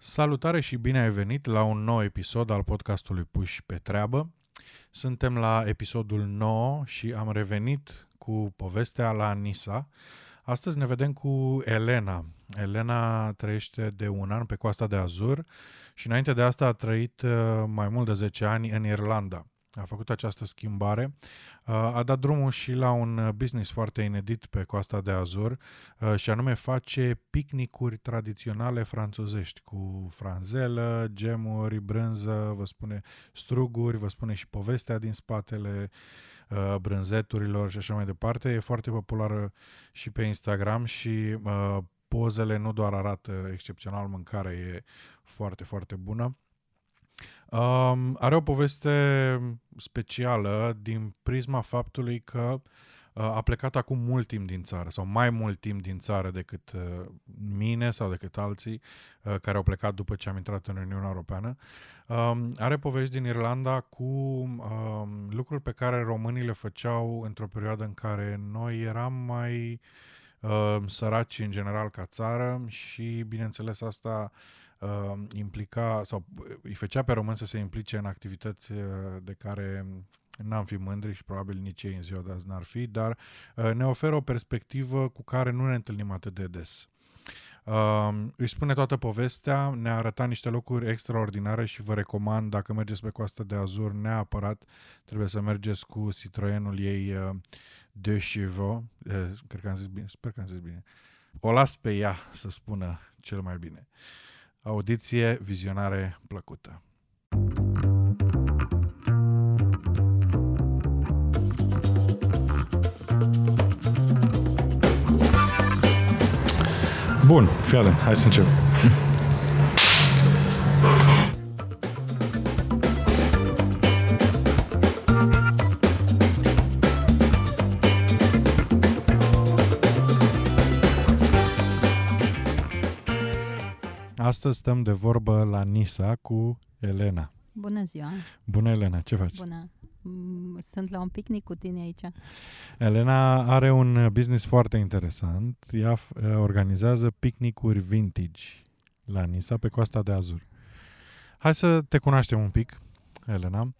Salutare și bine ai venit la un nou episod al podcastului Puși pe treabă. Suntem la episodul 9 și am revenit cu povestea la Nisa. Astăzi ne vedem cu Elena. Elena trăiește de un an pe coasta de Azur și înainte de asta a trăit uh, mai mult de 10 ani în Irlanda a făcut această schimbare, a dat drumul și la un business foarte inedit pe coasta de Azur și anume face picnicuri tradiționale franțuzești cu franzelă, gemuri, brânză, vă spune struguri, vă spune și povestea din spatele brânzeturilor și așa mai departe. E foarte populară și pe Instagram și pozele nu doar arată excepțional mâncarea, e foarte, foarte bună. Um, are o poveste specială din prisma faptului că uh, a plecat acum mult timp din țară sau mai mult timp din țară decât uh, mine sau decât alții uh, care au plecat după ce am intrat în Uniunea Europeană. Um, are povești din Irlanda cu um, lucruri pe care românii le făceau într-o perioadă în care noi eram mai uh, săraci în general ca țară și bineînțeles asta uh, implica sau îi făcea pe români să se implice în activități uh, de care n-am fi mândri și probabil nici ei în ziua de azi n-ar fi, dar uh, ne oferă o perspectivă cu care nu ne întâlnim atât de des. Uh, își spune toată povestea, ne-a arătat niște locuri extraordinare și vă recomand, dacă mergeți pe coasta de Azur, neapărat trebuie să mergeți cu Citroenul ei uh, de chevaux, uh, cred că am zis bine, sper că am zis bine. O las pe ea să spună cel mai bine. Uh, Audiție, vizionare plăcută. Bun, fii atent, hai să încep. Astăzi stăm de vorbă la Nisa cu Elena. Bună ziua! Bună, Elena, ce faci? Bună! Mm, sunt la un picnic cu tine aici. Elena are un business foarte interesant. Ea organizează picnicuri vintage la Nisa, pe coasta de Azur. Hai să te cunoaștem un pic, Elena.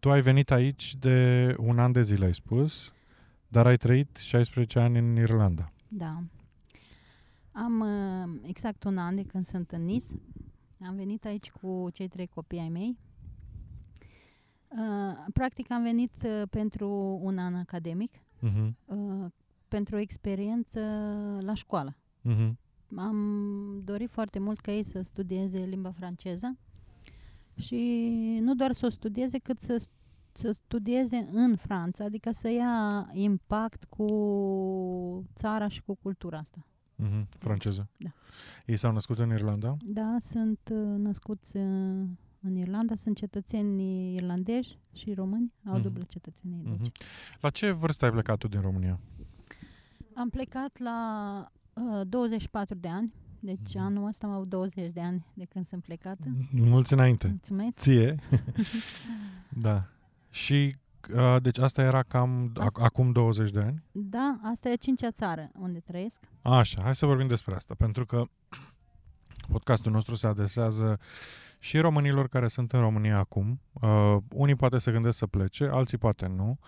Tu ai venit aici de un an de zile, ai spus, dar ai trăit 16 ani în Irlanda. Da. Am uh, exact un an de când sunt în NIS. Am venit aici cu cei trei copii ai mei. Uh, practic am venit uh, pentru un an academic, uh-huh. pentru o experiență la școală. Uh-huh. Am dorit foarte mult ca ei să studieze limba franceză și nu doar să o studieze, cât să, să studieze în Franța, adică să ia impact cu țara și cu cultura asta. Mm-hmm, franceză. Da. Ei s-au născut în Irlanda? Da, sunt uh, născuți uh, în Irlanda, sunt cetățeni irlandezi și români, au mm-hmm. dublă cetățenie. Deci. Mm-hmm. La ce vârstă ai plecat tu din România? Am plecat la uh, 24 de ani, deci mm-hmm. anul ăsta am avut 20 de ani de când sunt plecată. Mulți înainte. Mulțumesc. Ție. da. Și Uh, deci asta era cam asta... acum 20 de ani? Da, asta e cincea țară unde trăiesc. Așa, hai să vorbim despre asta, pentru că podcastul nostru se adresează și românilor care sunt în România acum. Uh, unii poate se gândesc să plece, alții poate nu.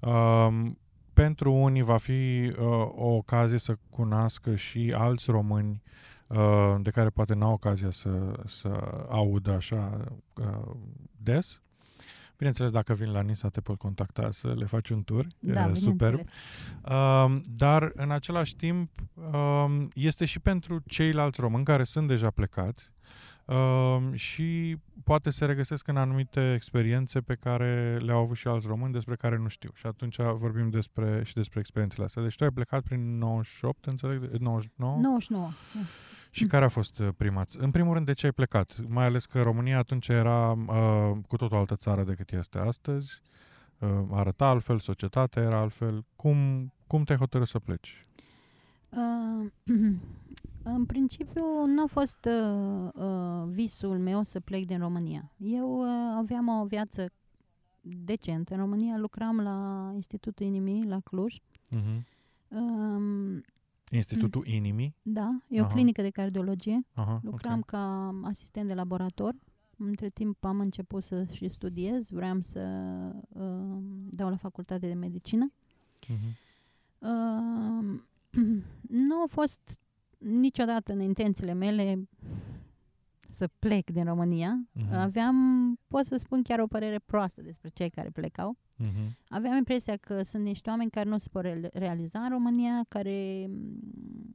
Uh, pentru unii va fi uh, o ocazie să cunoască și alți români uh, de care poate n-au ocazia să, să audă așa uh, des. Bineînțeles, dacă vin la Nisa, te pot contacta să le faci un tur. Da, e superb. Uh, dar, în același timp, uh, este și pentru ceilalți români care sunt deja plecați uh, și poate se regăsesc în anumite experiențe pe care le-au avut și alți români despre care nu știu. Și atunci vorbim despre, și despre experiențele astea. Deci tu ai plecat prin 98, înțeleg? 99? 99. Și care a fost uh, prima? În primul rând, de ce ai plecat? Mai ales că România atunci era uh, cu tot o altă țară decât este astăzi. Uh, arăta altfel, societatea era altfel. Cum, cum te-ai hotărât să pleci? Uh, în principiu, nu a fost uh, uh, visul meu să plec din România. Eu uh, aveam o viață decentă în România, lucram la Institutul Inimii, la Cluj. Uh-huh. Uh, Institutul mm. Inimii? Da, e o Aha. clinică de cardiologie. Aha, Lucram okay. ca asistent de laborator. Între timp am început să și studiez, vreau să uh, dau la facultate de medicină. Uh-huh. Uh, nu a fost niciodată în intențiile mele să plec din România. Uh-huh. Aveam, pot să spun chiar o părere proastă despre cei care plecau. Uh-huh. Aveam impresia că sunt niște oameni care nu se pot realiza în România, care mm,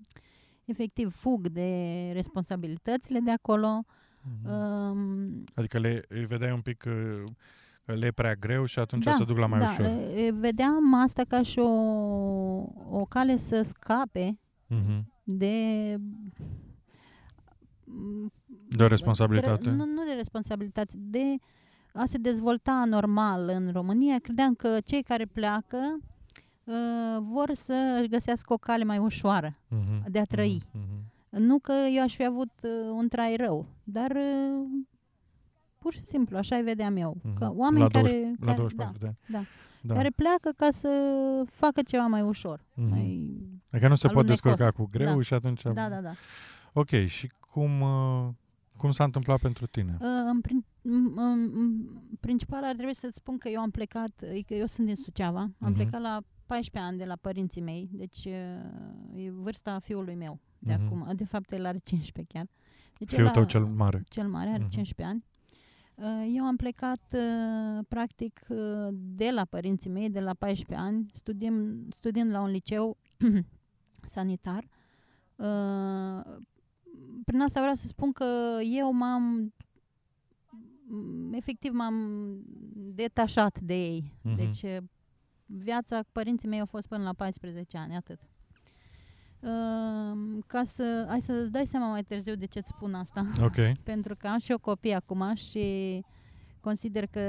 efectiv fug de responsabilitățile de acolo. Uh-huh. Um, adică le vedeai un pic uh, le e prea greu și atunci da, se duc la mai da, ușor. Vedeam asta ca și o, o cale să scape uh-huh. de de o responsabilitate? De, nu, nu de responsabilitate, de a se dezvolta normal în România. Credeam că cei care pleacă uh, vor să își găsească o cale mai ușoară uh-huh. de a trăi. Uh-huh. Nu că eu aș fi avut uh, un trai rău, dar uh, pur și simplu, așa îi vedeam eu. Uh-huh. Că oameni la care, 20, care, la 24 da, de ani. Da, da. care pleacă ca să facă ceva mai ușor. Uh-huh. Mai adică nu se pot descurca cu greu da. și atunci... Da, da, da. Ok, și cum, uh, cum s-a întâmplat pentru tine? Uh, în, prin, în, în principal ar trebui să spun că eu am plecat, că eu sunt din Suceava, am uh-huh. plecat la 14 ani de la părinții mei, deci uh, e vârsta fiului meu de uh-huh. acum. De fapt, el are 15 chiar. Deci Fiul tău cel mare. Cel mare, are uh-huh. 15 ani. Uh, eu am plecat, uh, practic, uh, de la părinții mei, de la 14 ani, studiem, studiind la un liceu sanitar. Prin asta vreau să spun că eu m-am efectiv m-am detașat de ei. Uh-huh. Deci viața părinții mei a fost până la 14 ani, atât. Uh, ca să, ai să-ți dai seama mai târziu de ce îți spun asta. Ok. Pentru că am și eu copii acum și consider că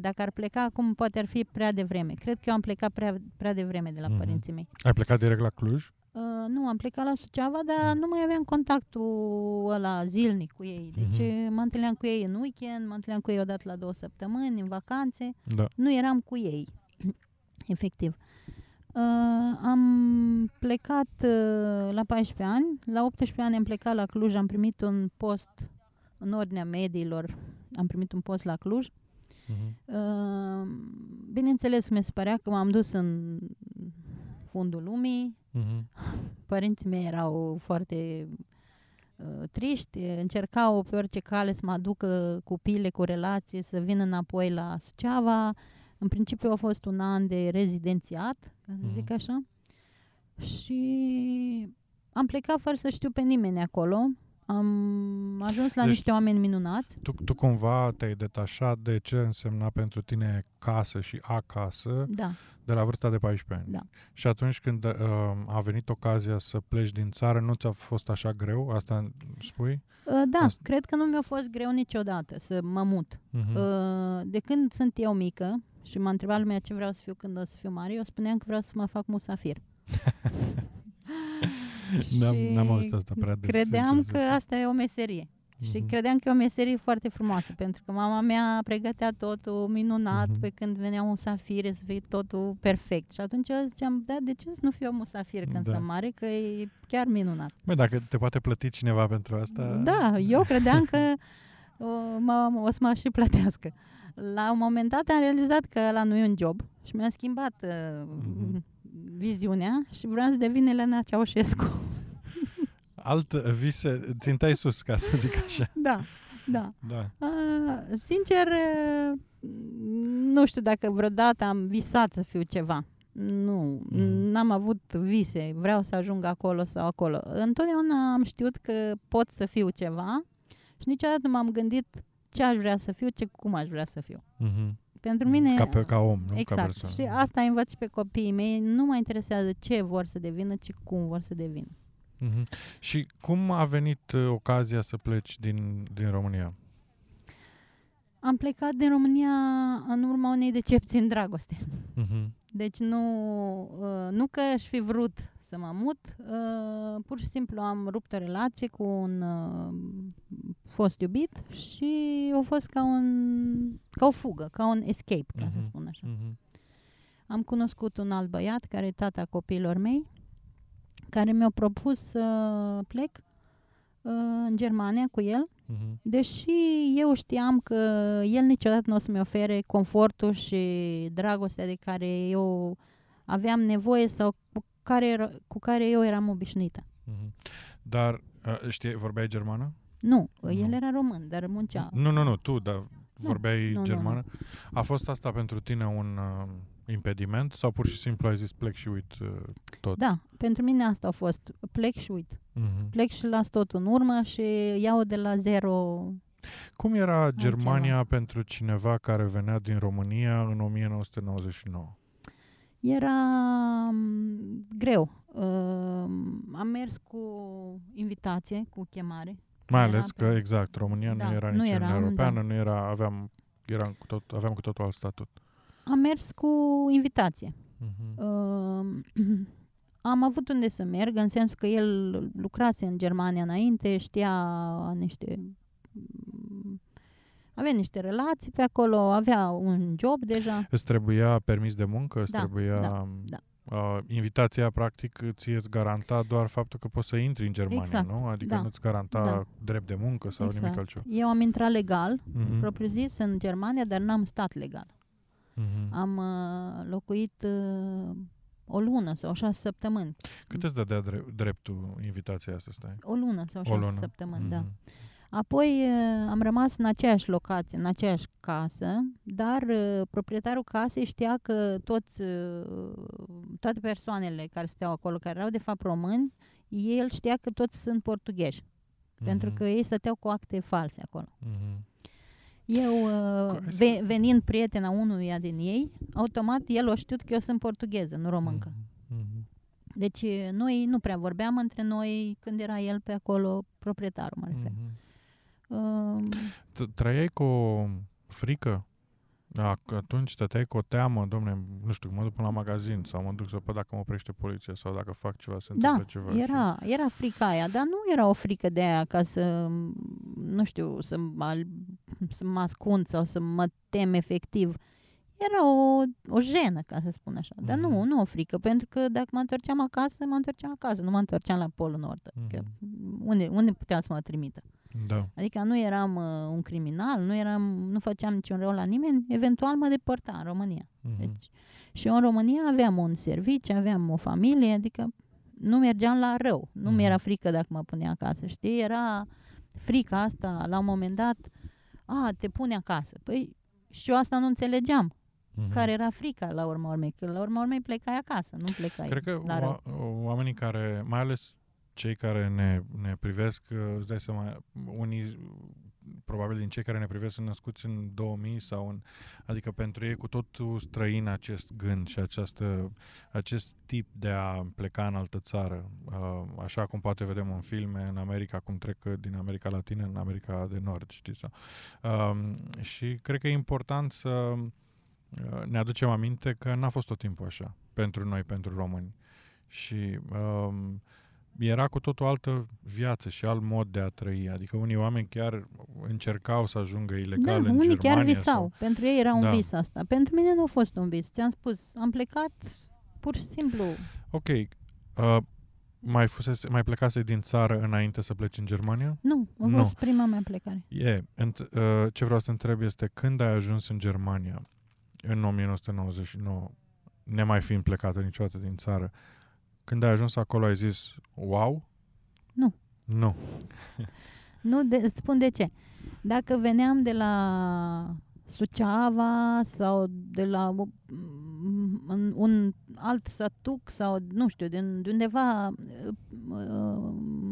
dacă ar pleca acum, poate ar fi prea devreme. Cred că eu am plecat prea, prea devreme de la mm-hmm. părinții mei. Ai plecat direct la Cluj? Uh, nu, am plecat la Suceava, dar mm. nu mai aveam contactul ăla zilnic cu ei. Deci mm-hmm. mă întâlneam cu ei în weekend, mă întâlneam cu ei odată la două săptămâni, în vacanțe. Da. Nu eram cu ei, efectiv. Uh, am plecat uh, la 14 ani, la 18 ani am plecat la Cluj, am primit un post în ordinea mediilor, am primit un post la Cluj. Uh-huh. Uh, bineînțeles, mi se părea că m-am dus în fundul lumii. Uh-huh. Părinții mei erau foarte uh, triști, încercau pe orice cale să mă aducă cu pile, cu relații, să vin înapoi la Suceava. În principiu a fost un an de rezidențiat, ca să zic mhm. așa. Și am plecat fără să știu pe nimeni acolo. Am ajuns la deci, niște oameni minunați. Tu, tu cumva te-ai detașat de ce însemna pentru tine casă și acasă da. de la vârsta de 14 ani. Da. Și atunci când uh, a venit ocazia să pleci din țară, nu ți-a fost așa greu? Asta spui? Uh, da, Asta... cred că nu mi-a fost greu niciodată să mă mut. Uh-huh. Uh, de când sunt eu mică, și m-a întrebat lumea ce vreau să fiu când o să fiu mare, eu spuneam că vreau să mă fac musafir. n-am, n-am auzit asta prea des. Credeam că asta e o meserie. Uh-huh. Și mhm. credeam că e o meserie foarte frumoasă, pentru că mama mea pregătea totul minunat, uh-huh. pe când venea un musafir să fie totul perfect. Și atunci eu ziceam, da, de ce să nu fiu musafir când da. sunt mare, că e chiar minunat. Băi, dacă te poate plăti cineva pentru asta... Da, eu credeam că o, mă, o să mă și plătească. La un moment dat am realizat că ăla nu e un job și mi-a schimbat uh, mm-hmm. Viziunea și vreau să devin Elena Ceaușescu. Alt vise, țintai sus, ca să zic așa. Da, da. da. Uh, sincer, uh, nu știu dacă vreodată am visat să fiu ceva. Nu, mm. n-am avut vise, vreau să ajung acolo sau acolo. Întotdeauna am știut că pot să fiu ceva și niciodată nu m-am gândit ce aș vrea să fiu, ce, cum aș vrea să fiu. Mm-hmm. Pentru mine... Ca, pe, ca om, nu exact. ca persoană. Și asta învăț pe copiii mei. Nu mă interesează ce vor să devină, ci cum vor să devină. Mm-hmm. Și cum a venit uh, ocazia să pleci din, din România? Am plecat din România în urma unei decepții în dragoste. Mm-hmm. Deci nu, uh, nu că aș fi vrut să mă mut, uh, pur și simplu am rupt o relație cu un uh, fost iubit și a fost ca, un, ca o fugă, ca un escape, ca uh-huh. să mhm. spun așa. Uh-huh. Am cunoscut un alt băiat care e tata copiilor mei care mi-a propus să plec uh, în Germania cu el, uh-huh. deși eu știam că el niciodată nu o să-mi ofere confortul și dragostea de care eu aveam nevoie sau cu care, cu care eu eram obișnuită. Uh-huh. Dar uh, știi, vorbeai germană? Nu, nu, el era român, dar muncea. Nu, nu, nu, tu, dar vorbeai nu, germană. Nu, nu. A fost asta pentru tine un uh, impediment sau pur și simplu ai zis plec și uit uh, tot? Da, pentru mine asta a fost. Plec și uit. Uh-huh. Plec și las tot în urmă și iau de la zero cum era Germania altceva. pentru cineva care venea din România în 1999? Era um, greu. Uh, am mers cu invitație, cu chemare. Mai ales că, exact, România da, nu era nici în Europeană, da. nu era, aveam, eram cu tot, aveam cu totul alt statut. Am mers cu invitație. Uh-huh. Uh, am avut unde să merg, în sensul că el lucrase în Germania înainte, știa niște... Avea niște relații pe acolo, avea un job deja. Îți trebuia permis de muncă? Îți da, trebuia... Da, da uh, invitația, practic, ție îți garanta doar faptul că poți să intri în Germania, exact. nu? Adică da. nu-ți garanta da. drept de muncă sau exact. nimic altceva. Eu am intrat legal, uh-huh. propriu zis, în Germania, dar n-am stat legal. Uh-huh. Am uh, locuit uh, o lună sau șase săptămâni. Cât îți dădea dreptul invitația asta, stai? O lună sau șase lună. săptămâni, uh-huh. da. Apoi uh, am rămas în aceeași locație, în aceeași casă, dar uh, proprietarul casei știa că toți, uh, toate persoanele care stau acolo, care erau de fapt români, el știa că toți sunt portughezi, uh-huh. pentru că ei stăteau cu acte false acolo. Uh-huh. Eu, ve- venind prietena unuia din ei, automat el o știut că eu sunt portugheză, nu româncă. Uh-huh. Deci noi nu prea vorbeam între noi când era el pe acolo, proprietarul, mă refer. Uh-huh. Trăiai cu o frică? Da, atunci stăteai cu o teamă, domne, nu știu, mă duc până la magazin sau mă duc să văd dacă mă oprește poliția sau dacă fac ceva, se da, ceva. era, și... era frica aia, dar nu era o frică de aia ca să, nu știu, să mă, să mă ascund sau să mă tem efectiv. Era o, o jenă, ca să spun așa. Dar mm-hmm. nu, mhm. nu o frică, pentru că dacă mă întorceam acasă, mă întorceam acasă, nu mă întorceam la Polul Nord. Mm-hmm. Că unde, unde puteam să mă trimită? Da. Adică nu eram uh, un criminal, nu, eram, nu făceam niciun rău la nimeni, eventual mă depărta în România. Uh-huh. Deci, și eu în România aveam un serviciu, aveam o familie, adică nu mergeam la rău. Nu uh-huh. mi-era frică dacă mă punea acasă, știi? Era frica asta, la un moment dat, a, te pune acasă. Păi și eu asta nu înțelegeam. Uh-huh. Care era frica la urma urmei? Că la urma urmei plecai acasă, nu plecai Cred că la rău. oamenii care, mai ales cei care ne, ne privesc, uh, îți dai seama, unii probabil din cei care ne privesc sunt născuți în 2000 sau în... Adică pentru ei cu totul străin acest gând și această, acest tip de a pleca în altă țară. Uh, așa cum poate vedem în filme în America, cum trec din America Latină în America de Nord, știți? Sau. Um, și cred că e important să uh, ne aducem aminte că n-a fost tot timpul așa pentru noi, pentru români. Și um, era cu totul altă viață și alt mod de a trăi. Adică unii oameni chiar încercau să ajungă ilegal da, în unii Germania. chiar visau. Sau... Pentru ei era un da. vis asta. Pentru mine nu a fost un vis. Ți-am spus, am plecat pur și simplu. Ok. Uh, mai, fusese, mai plecase din țară înainte să pleci în Germania? Nu, a fost nu. prima mea plecare. Yeah. Ent, uh, ce vreau să te întreb este când ai ajuns în Germania în 1999, nemai fiind plecată niciodată din țară, când ai ajuns acolo ai zis, wow? Nu. Nu. nu, de, îți spun de ce. Dacă veneam de la Suceava sau de la un, un alt satuc sau, nu știu, de, de undeva uh,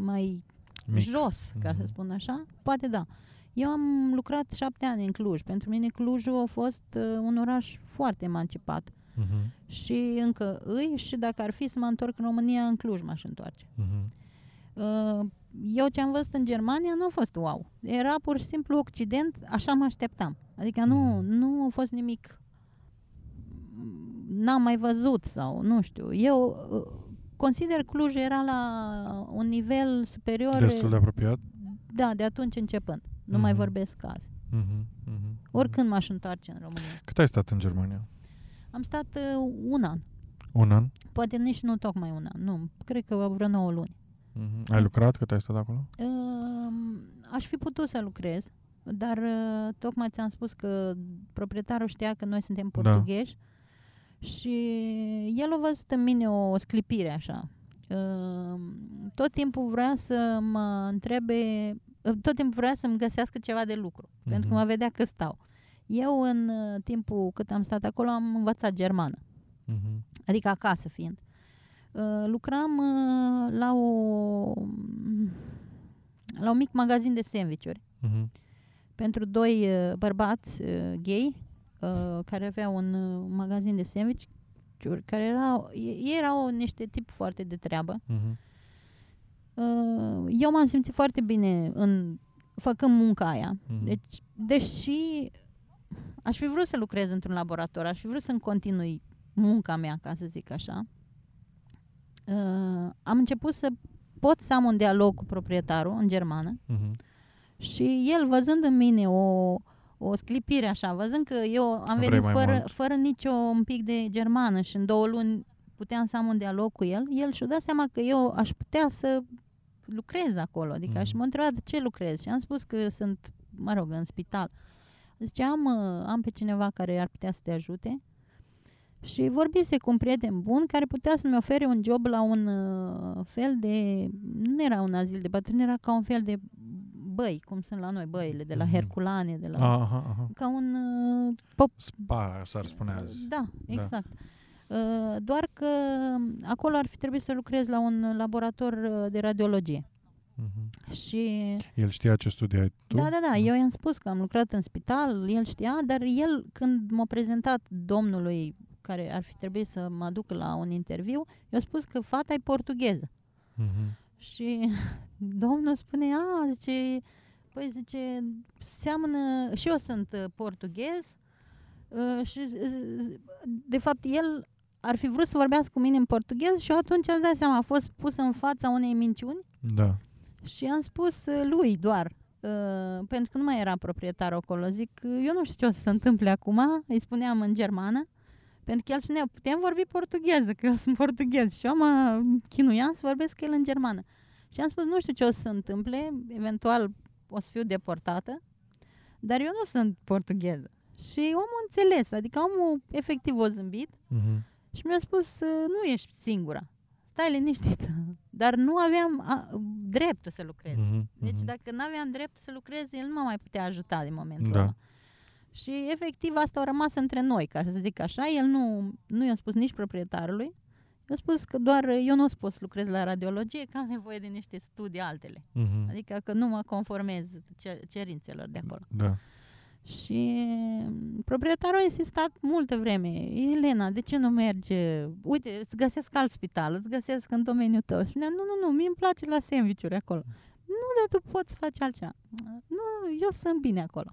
mai Mic. jos, ca mm-hmm. să mhm. spun așa, poate da. Eu am lucrat șapte ani în Cluj. Pentru mine Clujul a fost uh, un oraș foarte emancipat. Uh-huh. Și încă îi și dacă ar fi să mă întorc în România, în Cluj m-aș întoarce. Uh-huh. Eu ce am văzut în Germania nu a fost wow. Era pur și simplu Occident, așa mă așteptam. Adică nu, uh-huh. nu a fost nimic n-am mai văzut sau nu știu. Eu uh, consider Cluj era la un nivel superior. Destul de apropiat? Da, de atunci începând. Nu uh-huh. mai vorbesc azi. Uh-huh. Uh-huh. Oricând m-aș întoarce în România. Cât ai stat în Germania? Am stat uh, un an. Un an? Poate nici nu tocmai un an, nu. Cred că vreo 9 luni. Mm-hmm. Ai lucrat cât ai stat acolo? Uh, aș fi putut să lucrez, dar uh, tocmai ți-am spus că proprietarul știa că noi suntem Da. portughezi și el a văzut în mine o sclipire așa. Uh, tot timpul vrea să mă întrebe, uh, tot timpul vrea să-mi găsească ceva de lucru, mm-hmm. pentru că Mhm. mă vedea că stau. Eu în uh, timpul cât am stat acolo am învățat germană, Mm-hmm. adică acasă fiind. Uh, lucram uh, la o la un mic magazin de sandvișuri Mm-hmm. pentru doi uh, bărbați uh, gay uh, care aveau un uh, magazin de sandvișuri care erau, ei erau niște tipi foarte de treabă. Mm-hmm. Uh, eu m-am simțit foarte bine în făcând munca aia. Mhm. Deci, deși aș fi vrut să lucrez într-un laborator, aș fi vrut să-mi continui munca mea, ca să zic așa, uh, am început să pot să am un dialog cu proprietarul în germană Mm-hmm. și el, văzând în mine o, o sclipire așa, văzând că eu am Vrei venit mai fără, mult. fără nicio un pic de germană și în două luni puteam să am un dialog cu el, el și-a dat seama că eu aș putea să lucrez acolo. Adică Mhm. aș mă întreba de ce lucrez și am spus că sunt, mă rog, în spital. Zice, am, uh, am pe cineva care ar putea să te ajute și vorbise cu un prieten bun care putea să-mi ofere un job la un uh, fel de, nu era un azil de bătrâni, era ca un fel de băi, cum sunt la noi băile, de la Mhm. Herculane, de la... Aha, aha. Ca un uh, pop, Spa, s-ar spune azi. da, exact. Uh, doar că acolo ar fi trebuit să lucrez la un laborator uh, de radiologie. Mm-hmm. Și El știa ce studiai tu? da, da, da, eu i-am spus că am lucrat în spital, el știa, dar el când m-a prezentat domnului care ar fi trebuit să mă aducă la un interviu, i-a spus că fata e portugheză. Mm-hmm. Și domnul spune, a, zice, păi zice, seamănă, și eu sunt uh, portughez uh, și z- z- de fapt el ar fi vrut să vorbească cu mine în portughez și eu atunci am dat seama, a fost pus în fața unei minciuni Da. Și am spus uh, lui doar, uh, pentru că nu mai era proprietar acolo, zic, uh, eu nu știu ce o să se întâmple acum, îi spuneam în germană, pentru că el spunea, putem vorbi portugheză, că eu sunt portughez și eu mă chinuiam să vorbesc cu el în germană. Și am spus, nu știu ce o să se întâmple, eventual o să fiu deportată, dar eu nu sunt portugheză. Și omul a înțeles, adică omul efectiv o zâmbit Mm-hmm. și mi-a spus, "Uh, nu ești singura, stai liniștită. Dar nu aveam a, dreptul să lucrez. Mm-hmm. Deci dacă nu aveam drept să lucrez, el nu m-a mai putea ajuta din momentul Da. ăla. Și efectiv asta a rămas între noi, ca să zic așa. El nu, nu i-a spus nici proprietarului. I-a spus că doar eu nu o să pot să lucrez la radiologie, că am nevoie de niște studii altele. Mm-hmm. Adică că nu mă conformez ce- cerințelor de acolo. Da. Și proprietarul a insistat multă vreme. Elena, de ce nu merge? Uite, îți găsesc alt spital, îți găsesc în domeniul tău. Și spunea, nu, nu, nu, mie îmi place la sandvișuri acolo. Nu, dar tu poți face altceva. Nu, eu sunt bine acolo.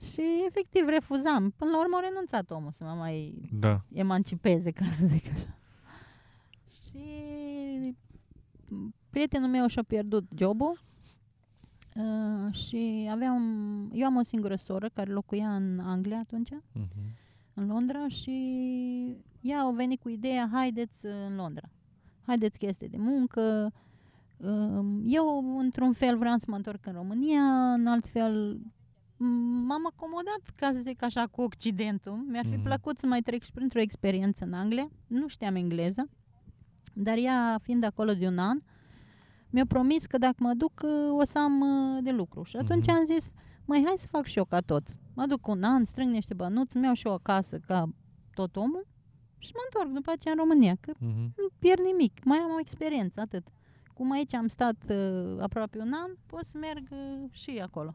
Și efectiv refuzam. Până la urmă a renunțat omul să mă mai Da. emancipeze, ca să zic așa. Și prietenul meu și-a pierdut jobul uh, și aveam, eu am o singură soră care locuia în Anglia atunci, Mm-hmm. în Londra și ea a venit cu ideea, haideți uh, în Londra, haideți că este de muncă. Um, Eu, într-un fel, vreau să mă întorc în România, în alt fel, m- m-am acomodat, ca să zic așa, cu Occidentul. Mi-ar fi Mhm. plăcut să mai trec și printr-o experiență în Anglia. Nu știam engleză, dar ea, fiind acolo de un an, mi-a promis că dacă mă duc, uh, o să am uh, de lucru. Și atunci Mhm. am zis, mai hai să fac și eu ca toți. Mă duc un an, strâng niște bănuți, îmi iau și eu acasă ca tot omul și mă întorc după aceea în România, că Mm-hmm. nu pierd nimic, mai am o experiență, atât. Cum aici am stat uh, aproape un an, pot să merg uh, și acolo.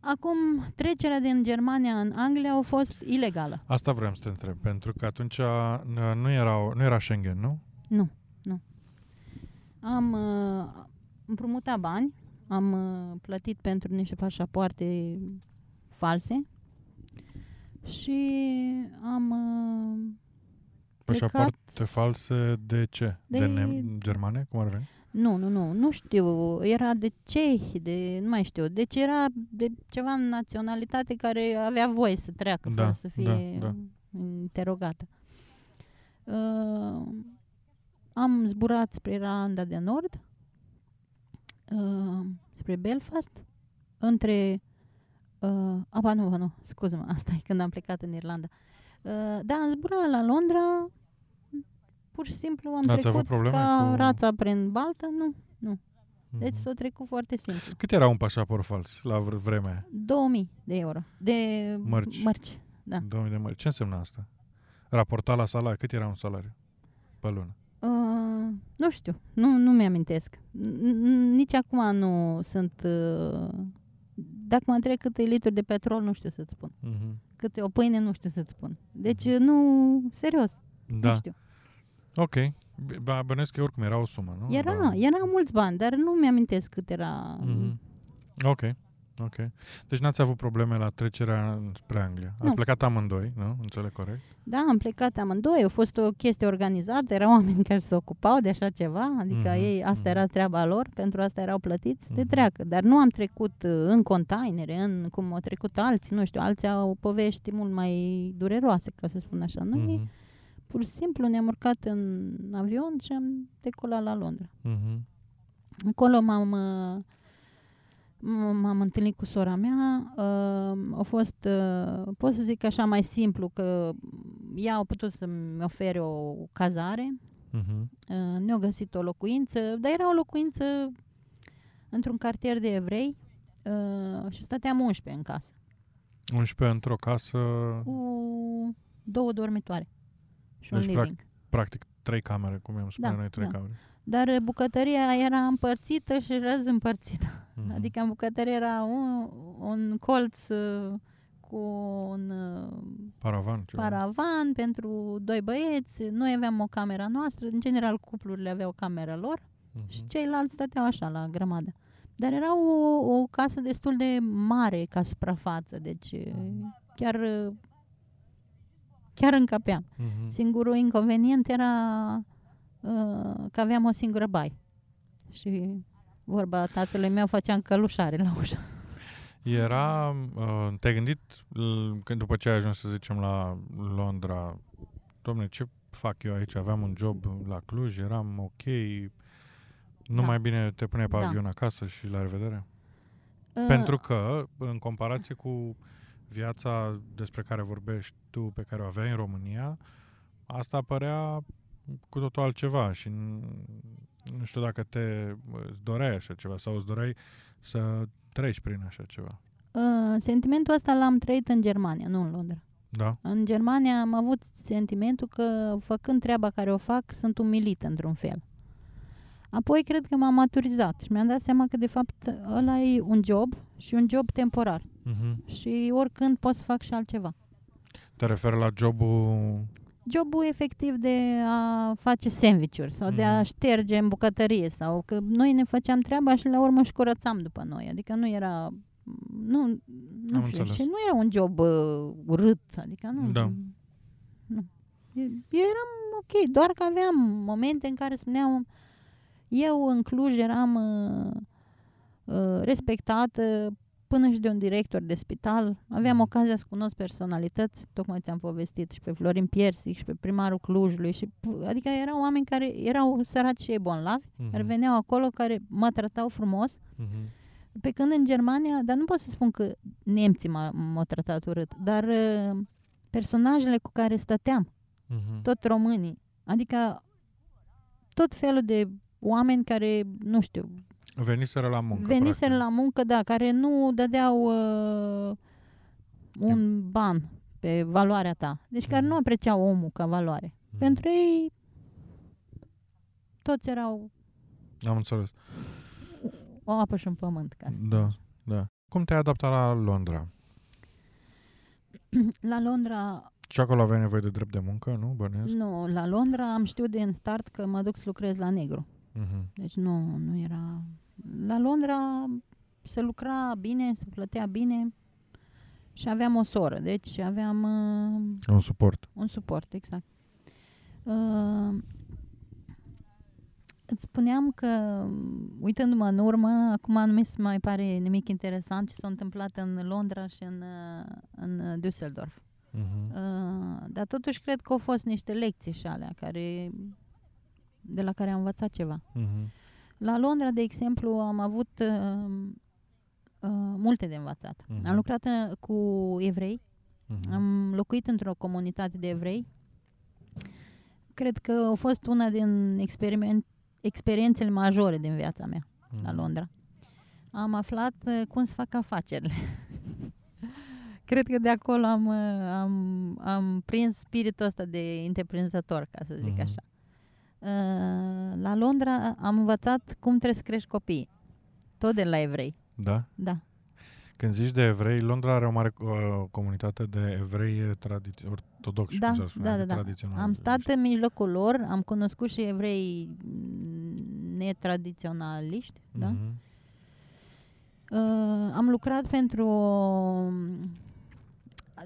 Acum, trecerea din Germania în Anglia a fost ilegală. Asta vreau să te întreb, pentru că atunci uh, nu era, nu era Schengen, nu? Nu, nu. Am uh, împrumutat bani, am uh, plătit pentru niște pașapoarte false și am uh, Pașapoarte false de ce? De, De- de nem- germane? Cum ar veni? Nu, nu, nu, nu știu, era de cehi, de, nu mai știu, deci era de ceva naționalitate care avea voie să treacă Da, fără să fie da, da. interogată. Uh, am zburat spre Irlanda de Nord, uh, spre Belfast, între... Uh, aba, nu, nu, scuze-mă, asta e când am plecat în Irlanda. Uh, da, am zburat la Londra, pur și simplu am Ați trecut avut probleme ca cu- rața prin baltă, nu, nu. Deci Mhm. s-a trecut foarte simplu. Cât era un pașaport fals la vr- vremea aia? 2000 de euro, de Mărci. mărci. Da. 2000 de mări. Ce înseamnă asta? Raportat la salariu. Cât era un salariu pe lună? Uh, nu știu, nu, nu mi-amintesc. N- n- Nici acum nu sunt... Uh, dacă mă întreb câte litri de petrol, nu știu să-ți spun. Mhm. Câte o pâine, nu știu să-ți spun. Deci, nu, serios, nu Da. știu. Ok. B- ba- Bănuiesc că oricum era o sumă, nu? Era, Da. era mulți bani, dar nu mi-amintesc cât era. Mhm. Ok. Ok. Deci n-ați avut probleme la trecerea spre Anglia. Ați Nu. plecat amândoi, nu? Înțeleg corect? Da, am plecat amândoi, a fost o chestie organizată, erau oameni care se ocupau de așa ceva, adică Mhm, ei, asta mhm. era treaba lor, pentru asta erau plătiți să te Mhm. treacă. Dar nu am trecut uh, în containere, în cum au trecut alții, nu știu, alții au povești mult mai dureroase, ca să spun așa. Noi, Mhm. pur și simplu, ne-am urcat în avion și am decolat la Londra. Mhm. Acolo m-am, uh, m- m-am întâlnit cu sora mea. Uh, a fost, uh, pot să zic așa, mai simplu, că ea a putut să-mi ofere o cazare. Mhm. Uh, ne-a găsit o locuință, dar era o locuință într-un cartier de evrei uh, și stăteam 11 în casă, 11 într-o casă, cu două dormitoare și un Deci, living. practic, trei camere, cum i-am spune Da, noi, trei da. camere. Dar uh, bucătăria era împărțită și răz împărțită. Mhm. Adică în bucătărie era un, un colț uh, cu un uh, Paravan, ceva. paravan pentru doi băieți. Noi aveam o cameră noastră. În general, cuplurile aveau camera lor Mhm. și ceilalți stăteau așa la grămadă. Dar era o, o casă destul de mare ca suprafață, deci uh, chiar, uh, chiar încăpeam. Mhm. Singurul inconvenient era uh, că aveam o singură baie. Și vorba tatălui meu făceam călușare la ușă. Era, uh, te-ai gândit l- când după ce ai ajuns, să zicem, la Londra, domne, ce fac eu aici? Aveam un job la Cluj, eram ok, nu Da. mai bine te puneai pe Da. avion acasă și la revedere? Uh, Pentru că, în comparație cu viața despre care vorbești tu, pe care o aveai în România, asta părea cu totul altceva și n- nu știu dacă te îți doreai așa ceva sau îți doreai să treci prin așa ceva. uh, sentimentul ăsta l-am trăit în Germania, nu în Londra. Da? În Germania am avut sentimentul că, făcând treaba care o fac, sunt umilit într-un fel. Apoi cred că m-am maturizat și mi-am dat seama că, de fapt, ăla e un job și un job temporar. Mhm. Și oricând pot să fac și altceva. Te referi la jobul... jobul efectiv de a face sandvișuri sau de a Mhm. șterge în bucătărie sau că noi ne făceam treaba și la urmă și curățam după noi. Adică nu era nu, Am nu știu, înțeles. și nu era un job uh, urât, adică nu. Da. nu. Eu eu eram ok, doar că aveam momente în care spuneam eu în Cluj eram uh, uh, respectată până și de un director de spital. Aveam Mhm. ocazia să cunosc personalități, tocmai ți-am povestit, și pe Florin Piersic și pe primarul Clujului. Și, p- adică erau oameni care erau săraci și bolnavi, Mhm. care veneau acolo, care mă tratau frumos. Mhm. Pe când în Germania, dar nu pot să spun că nemții m- m-au tratat urât, dar uh, personajele cu care stăteam, Mhm. tot românii, adică tot felul de oameni care, nu știu, Veniseră la muncă. veniseră practic. la muncă, da, care nu dădeau uh, un ban pe valoarea ta. Deci care Mhm. nu apreciau omul ca valoare. Mhm. Pentru ei toți erau Am înțeles. o apă și un pământ. Ca să spun Da, așa. da. Cum te-ai adaptat la Londra? La Londra, Și acolo aveai nevoie de drept de muncă, nu? Bănuiesc? nu, la Londra am știut din start că mă duc să lucrez la negru. Mhm. Deci nu, nu era... La Londra se lucra bine, se plătea bine și aveam o soră. Deci aveam uh, Un suport. un suport, exact. Uh, îți spuneam că, uitându-mă în urmă, acum nu mi se mai pare nimic interesant ce s-a întâmplat în Londra și în, uh, în Düsseldorf. Uh-huh. Uh, dar totuși cred că au fost niște lecții și alea care, de la care am învățat ceva. Uh-huh. La Londra, de exemplu, am avut uh, uh, multe de învățat. Uh-huh. Am lucrat uh, cu evrei, uh-huh. am locuit într-o comunitate de evrei. Cred că a fost una din experiment, experiențele majore din viața mea uh-huh. la Londra. Am aflat uh, cum să fac afacerile. Cred că de acolo am, uh, am, am prins spiritul ăsta de întreprinzător, ca să zic uh-huh. așa. Uh, la Londra am învățat cum trebuie să crești copii. Tot de la evrei. Da? Da. Când zici de evrei, Londra are o mare uh, comunitate de evrei tradiț- ortodoxi, da, cum spune, da, da, da. Am stat în mijlocul lor, am cunoscut și evrei netradiționaliști, uh-huh. da? Mhm. Uh, am lucrat pentru...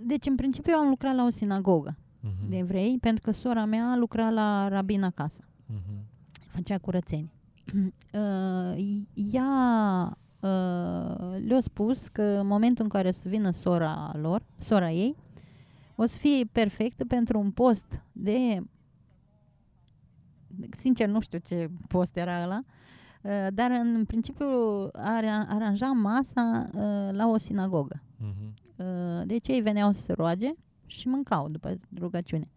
Deci, în principiu, am lucrat la o sinagogă uh-huh. de evrei, pentru că sora mea lucra la rabin acasă. Uh-huh. Făcea curățenie. uh, ea uh, le-a spus că în momentul în care să vină sora lor, sora ei, o să fie perfectă pentru un post de sincer nu știu ce post era ăla, uh, dar în principiu aranja masa uh, la o sinagogă. Uh-huh. Deci ei veneau să se roage și mâncau după rugăciune.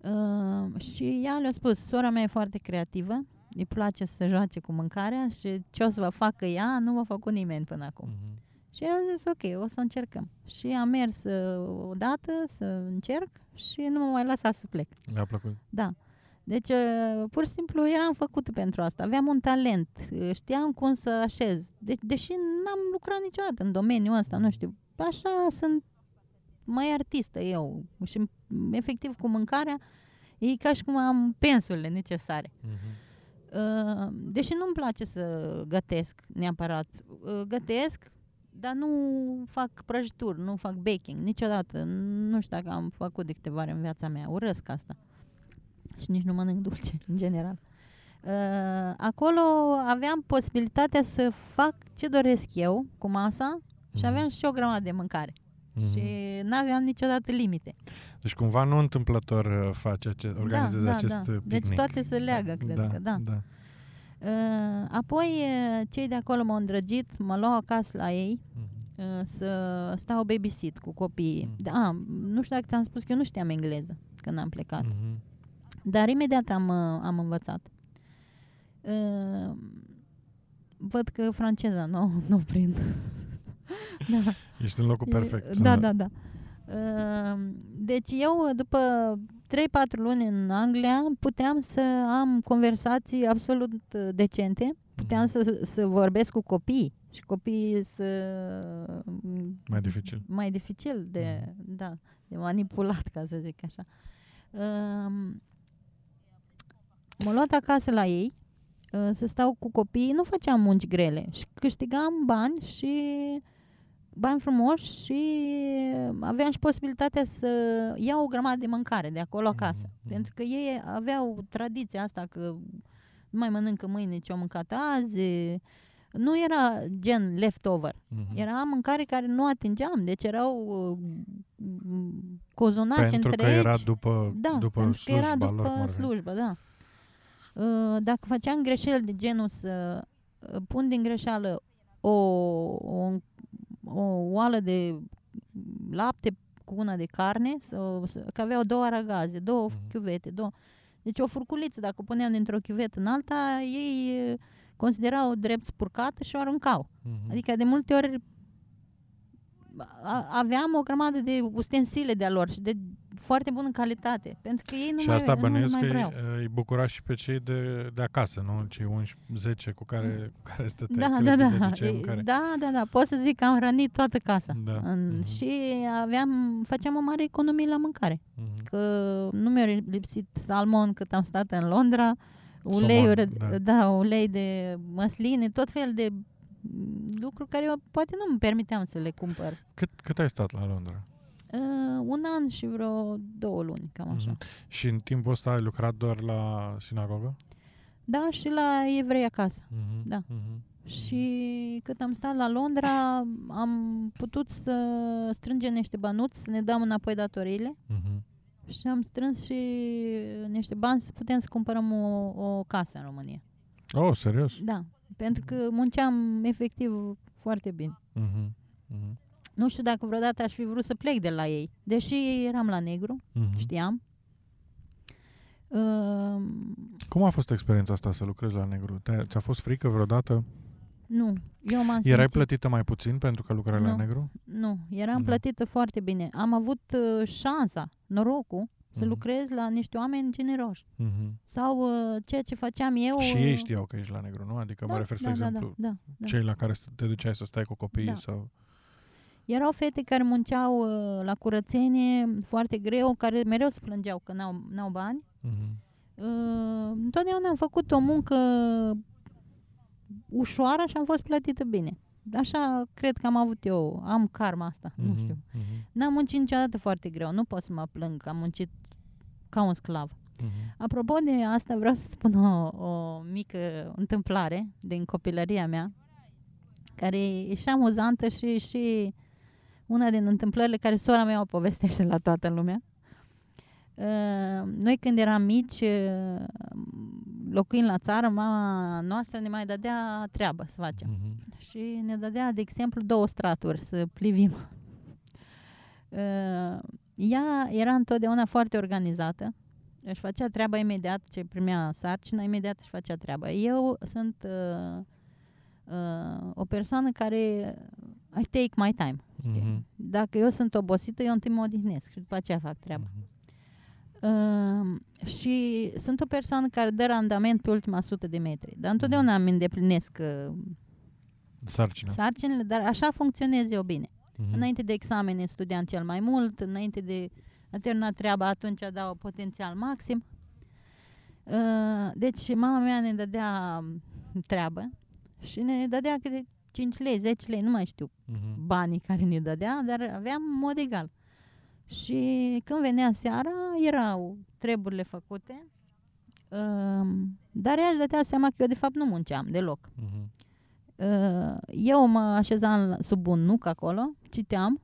Uh, și ea le-a spus, sora mea e foarte creativă, îi place să se joace cu mâncarea și ce o să vă facă ea, nu v-a făcut nimeni până acum. Uh-huh. Și eu am zis, ok, o să încercăm. Și am mers uh, odată să încerc și nu mă mai lăsa să plec. Le-a plăcut? Da. Deci, uh, pur și simplu, eram făcută pentru asta. Aveam un talent, uh, știam cum să așez. De- deși n-am lucrat niciodată în domeniul ăsta, nu știu. Așa sunt mai artistă eu și efectiv cu mâncarea e ca și cum am pensurile necesare. Uh-huh. Uh, deși nu-mi place să gătesc neapărat. Uh, gătesc, dar nu fac prăjituri, nu fac baking niciodată. Nu știu dacă am făcut de câteva ori în viața mea. Urăsc asta. Și nici nu mănânc dulce, în general. Uh, acolo aveam posibilitatea să fac ce doresc eu cu masa uh-huh. și mhm. aveam și o grămadă de mâncare. Mm-hmm. Și n-aveam niciodată limite. Deci cumva nu întâmplător uh, face ace- da, organizezi da, acest da. picnic. Deci toate se leagă, cred da, că, da. da. Uh, apoi uh, cei de acolo m-au îndrăgit, mă luau acasă la ei mm-hmm. uh, să stau babysit cu copiii. Mm-hmm. Da, nu știu dacă ți-am spus că eu nu știam engleză când am plecat. Mm-hmm. Dar imediat am, uh, am învățat. Uh, văd că franceza nu, nu prind. Da. Ești în locul perfect. Da, da, da. Ehm, deci eu, după 3-4 luni în Anglia, puteam să am conversații absolut uh, decente, puteam mhm. să, să vorbesc cu copii și copiii să... Mai dificil. Mai dificil de, mm. da, de manipulat, ca să zic așa. Um, m-am luat acasă la ei uh, să stau cu copiii, nu făceam munci grele și câștigam bani și bani frumoși și aveam și posibilitatea să iau o grămadă de mâncare de acolo acasă. Mm-hmm. Pentru că ei aveau tradiția asta că nu mai mănâncă mâine ce au mâncat azi. Nu era gen leftover. Mm-hmm. Era mâncare care nu atingeam. Deci erau uh, cozonaci pentru întregi. Că era după, da, după pentru slujba că era după lor, slujbă, da. Uh, dacă făceam greșeli de genul să uh, pun din greșeală o, o o oală de lapte cu una de carne, sau, că aveau două aragaze, două uh-huh. chiuvete, două... Deci o furculiță, dacă o puneam dintr-o chiuvetă în alta, ei considerau drept spurcată și o aruncau. Uh-huh. Adică de multe ori aveam o grămadă de ustensile de-a lor și de foarte bună calitate, pentru că ei nu și mai, asta bănuiesc că vreau. îi bucura și pe cei de, de acasă, nu? Cei 11, cu care, cu care stăteai. Da, da, da. Care... Da, da, da. Pot să zic că am hrănit toată casa. Da. În, uh-huh. Și aveam, făceam o mare economie la mâncare. Uh-huh. Că nu mi-a lipsit salmon cât am stat în Londra, uleiuri, da. da, ulei de măsline, tot fel de lucruri care eu poate nu îmi permiteam să le cumpăr. Cât, cât ai stat la Londra? Uh, un an și vreo două luni, cam așa. Uh-huh. Și în timpul ăsta ai lucrat doar la sinagogă? Da, și la evrei acasă. Uh-huh. Da. Uh-huh. Și cât am stat la Londra, am putut să strângem niște bănuți, să ne dăm înapoi datoriile. Uh-huh. Și am strâns și niște bani să putem să cumpărăm o, o casă în România. Oh, serios? Da, pentru că munceam efectiv foarte bine. Uh-huh. Uh-huh. Nu știu dacă vreodată aș fi vrut să plec de la ei, deși eram la negru, uh-huh. știam. Uh, Cum a fost experiența asta să lucrezi la negru? ți-a fost frică vreodată? Nu, eu m-am Erai simțit... plătită mai puțin pentru că lucrai nu, la negru? Nu, eram nu. plătită foarte bine. Am avut uh, șansa, norocul, să uh-huh. lucrez la niște oameni generoși. Uh-huh. Sau uh, ceea ce făceam eu... Și ei știau că ești la negru, nu? Adică da, mă refer, da, spre da, exemplu, da, da, da. cei la care te duceai să stai cu copiii da. sau... Erau fete care munceau uh, la curățenie foarte greu, care mereu se plângeau că n-au, n-au bani. Uh-huh. Uh, întotdeauna am făcut o muncă ușoară și am fost plătită bine. Așa cred că am avut eu, am karma asta, uh-huh, nu mhm, știu. Uh-huh. N-am muncit niciodată foarte greu, nu pot să mă plâng că am muncit ca un sclav. Uh-huh. Apropo de asta, vreau să spun o, o mică întâmplare din copilăria mea, care e și amuzantă și, și una din întâmplările care sora mea o povestește la toată lumea. Uh, noi când eram mici, uh, locuind la țară, mama noastră ne mai dădea treabă să facem. Uh-huh. Și ne dădea, de exemplu, două straturi să plivim. Uh, ea era întotdeauna foarte organizată. Își făcea treaba imediat ce primea sarcina, imediat își făcea treaba. Eu sunt uh, uh, o persoană care I take my time. Uh-huh. Dacă eu sunt obosită, eu întâi mă odihnesc și după aceea fac treaba. Uh-huh. Uh, și sunt o persoană care dă randament pe ultima sută de metri. Dar întotdeauna îmi îndeplinesc uh, Sarcina. sarcinile, dar așa funcționez eu bine. Uh-huh. Înainte de examene studiam cel mai mult, înainte de a termina treaba, atunci dau potențial maxim. Uh, deci mama mea ne dădea treabă și ne dădea câte 5 lei, 10 lei, nu mai știu uh-huh. banii care ne dădea, dar aveam mod egal. Și când venea seara, erau treburile făcute, uh, dar ea își dădea seama că eu de fapt nu munceam deloc. Uh-huh. Uh, eu mă așezam sub un nuc acolo, citeam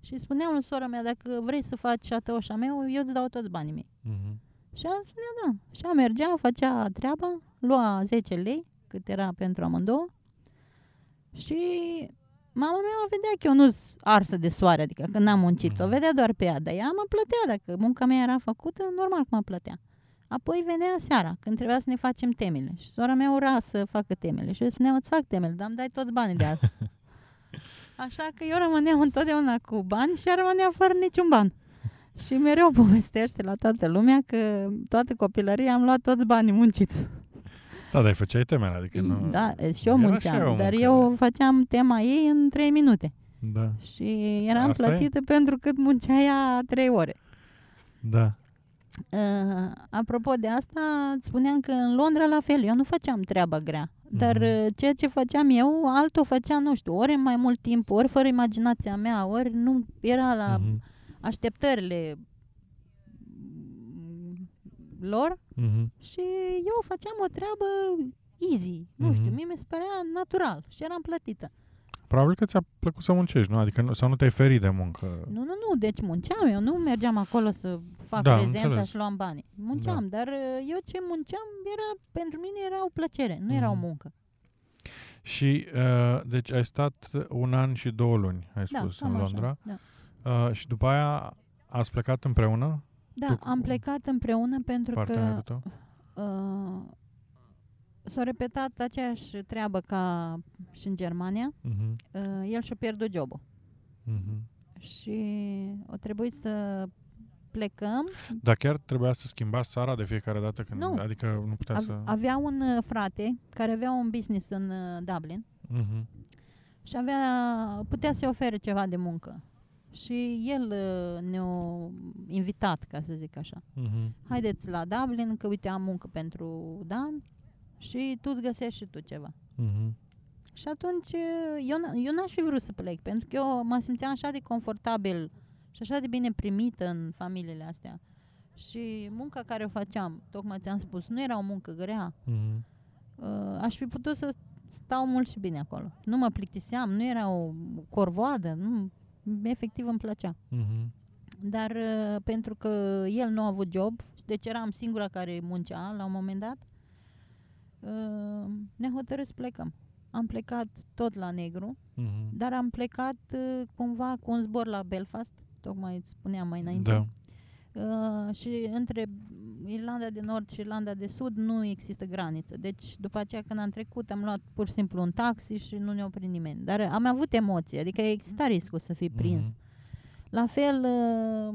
și spuneam lui sora mea, dacă vrei să faci atăoșa meu, eu îți dau toți banii mei. Uh-huh. Și ea spunea da. Și ea mergea, făcea treaba, lua 10 lei, cât era pentru amândouă, și mama mea o vedea că eu nu arsă de soare, adică că n-am muncit, o mhm. vedea doar pe ea, dar ea mă plătea, dacă munca mea era făcută, normal că mă plătea. Apoi venea seara, când trebuia să ne facem temele. Și sora mea ura să facă temele. Și eu spuneam, îți fac temele, dar îmi dai toți banii de azi. Așa că eu rămâneam întotdeauna cu bani și ea rămânea fără niciun ban. Și mereu povestește la toată lumea că toată copilăria am luat toți banii munciți. Da, dar îi făceai temele, adică nu... Da, și eu munceam, și eu dar eu făceam tema ei în trei minute. Da. Și eram Asta plătită e? pentru cât muncea ea trei ore. Da. Uh, apropo de asta, îți spuneam că în Londra la fel, eu nu făceam treaba grea. Dar uh-huh. ceea ce făceam eu, altul făcea, nu știu, ori în mai mult timp, ori fără imaginația mea, ori nu era la uh-huh. așteptările lor uh-huh. și eu făceam o treabă easy, uh-huh. nu știu, mie mi se părea natural și eram plătită. Probabil că ți-a plăcut să muncești, nu? Adică nu, sau nu te-ai ferit de muncă. Nu, nu, nu, deci munceam, eu nu mergeam acolo să fac da, prezența înțeles. și luam banii. Munceam, da. dar uh, eu ce munceam era, pentru mine era o plăcere, nu uh-huh. era o muncă. Și, uh, deci ai stat un an și două luni, ai da, spus, în Londra. Așa, da. uh, și după aia ați plecat împreună? Da, am plecat împreună pentru că uh, s-a repetat aceeași treabă ca și în Germania. Uh-huh. Uh, el și-a pierdut jobul. Uh-huh. Și a trebuit să plecăm. Dar chiar trebuia să schimbați țara de fiecare dată când... Nu. Adică nu putea A- să... Avea un uh, frate care avea un business în uh, Dublin. Uh-huh. Și avea, putea să-i ofere ceva de muncă. Și el uh, ne-a invitat, ca să zic așa. Uh-huh. Haideți la Dublin, că uite am muncă pentru Dan și tu îți găsești și tu ceva. Uh-huh. Și atunci uh, eu, n- eu n-aș fi vrut să plec, pentru că eu mă simțeam așa de confortabil și așa de bine primită în familiile astea. Și munca care o făceam, tocmai ți-am spus, nu era o muncă grea. Uh-huh. Uh, aș fi putut să stau mult și bine acolo. Nu mă plictiseam, nu era o corvoadă, nu, efectiv îmi plăcea. Uh-huh. Dar uh, pentru că el nu a avut job, deci eram singura care muncea la un moment dat, uh, ne hotărât să plecăm. Am plecat tot la negru, uh-huh. dar am plecat uh, cumva cu un zbor la Belfast, tocmai îți spuneam mai înainte. Da. Uh, și între Irlanda de Nord și Irlanda de Sud nu există graniță. Deci după aceea când am trecut am luat pur și simplu un taxi și nu ne-a oprit nimeni. Dar am avut emoții, adică exista riscul să fii prins. Mm-hmm. La fel, uh,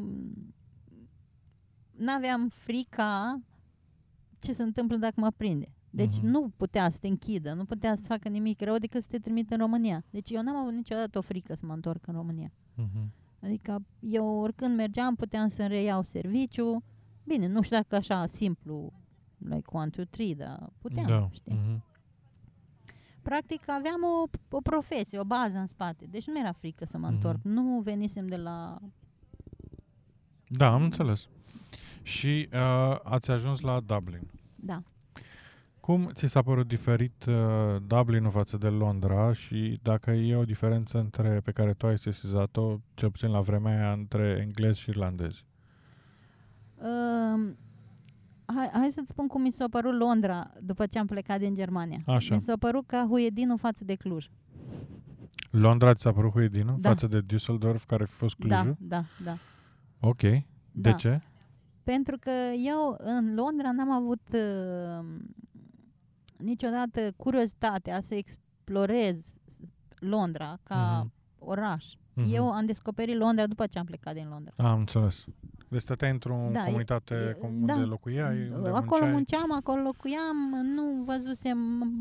n-aveam frica ce se întâmplă dacă mă prinde. Deci uh-huh. nu putea să te închidă, nu putea să facă nimic rău decât să te trimite în România. Deci eu n-am avut niciodată o frică să mă întorc în România. Uh-huh. Adică eu oricând mergeam puteam să-mi reiau serviciu. Bine, nu știu dacă așa simplu, like one, two, three, dar puteam, da. știi? Uh-huh. Practic aveam o, o profesie, o bază în spate. Deci nu mi-era frică să mă uh-huh. întorc. Nu venisem de la... Da, am înțeles. Și uh, ați ajuns la Dublin. Da. Cum ți s-a părut diferit uh, Dublinul față de Londra și dacă e o diferență între pe care tu ai sesizat-o, cel puțin la vremea aia, între englezi și irlandezi? Uh, hai, hai să-ți spun cum mi s-a părut Londra după ce am plecat din Germania. Așa. Mi s-a părut ca Huedinul față de Cluj. Londra ți s-a părut Huedinul da. față de Düsseldorf, care a fost Clujul? Da, da, da. Ok. De da. ce? Pentru că eu în Londra n-am avut uh, niciodată curiozitatea să explorez Londra ca uh-huh. oraș. Uh-huh. Eu am descoperit Londra după ce am plecat din Londra. Am înțeles. Deci stăteai într-o da, comunitate e, unde da, locuiai? Unde acolo munceai? munceam, acolo locuiam, nu văzusem,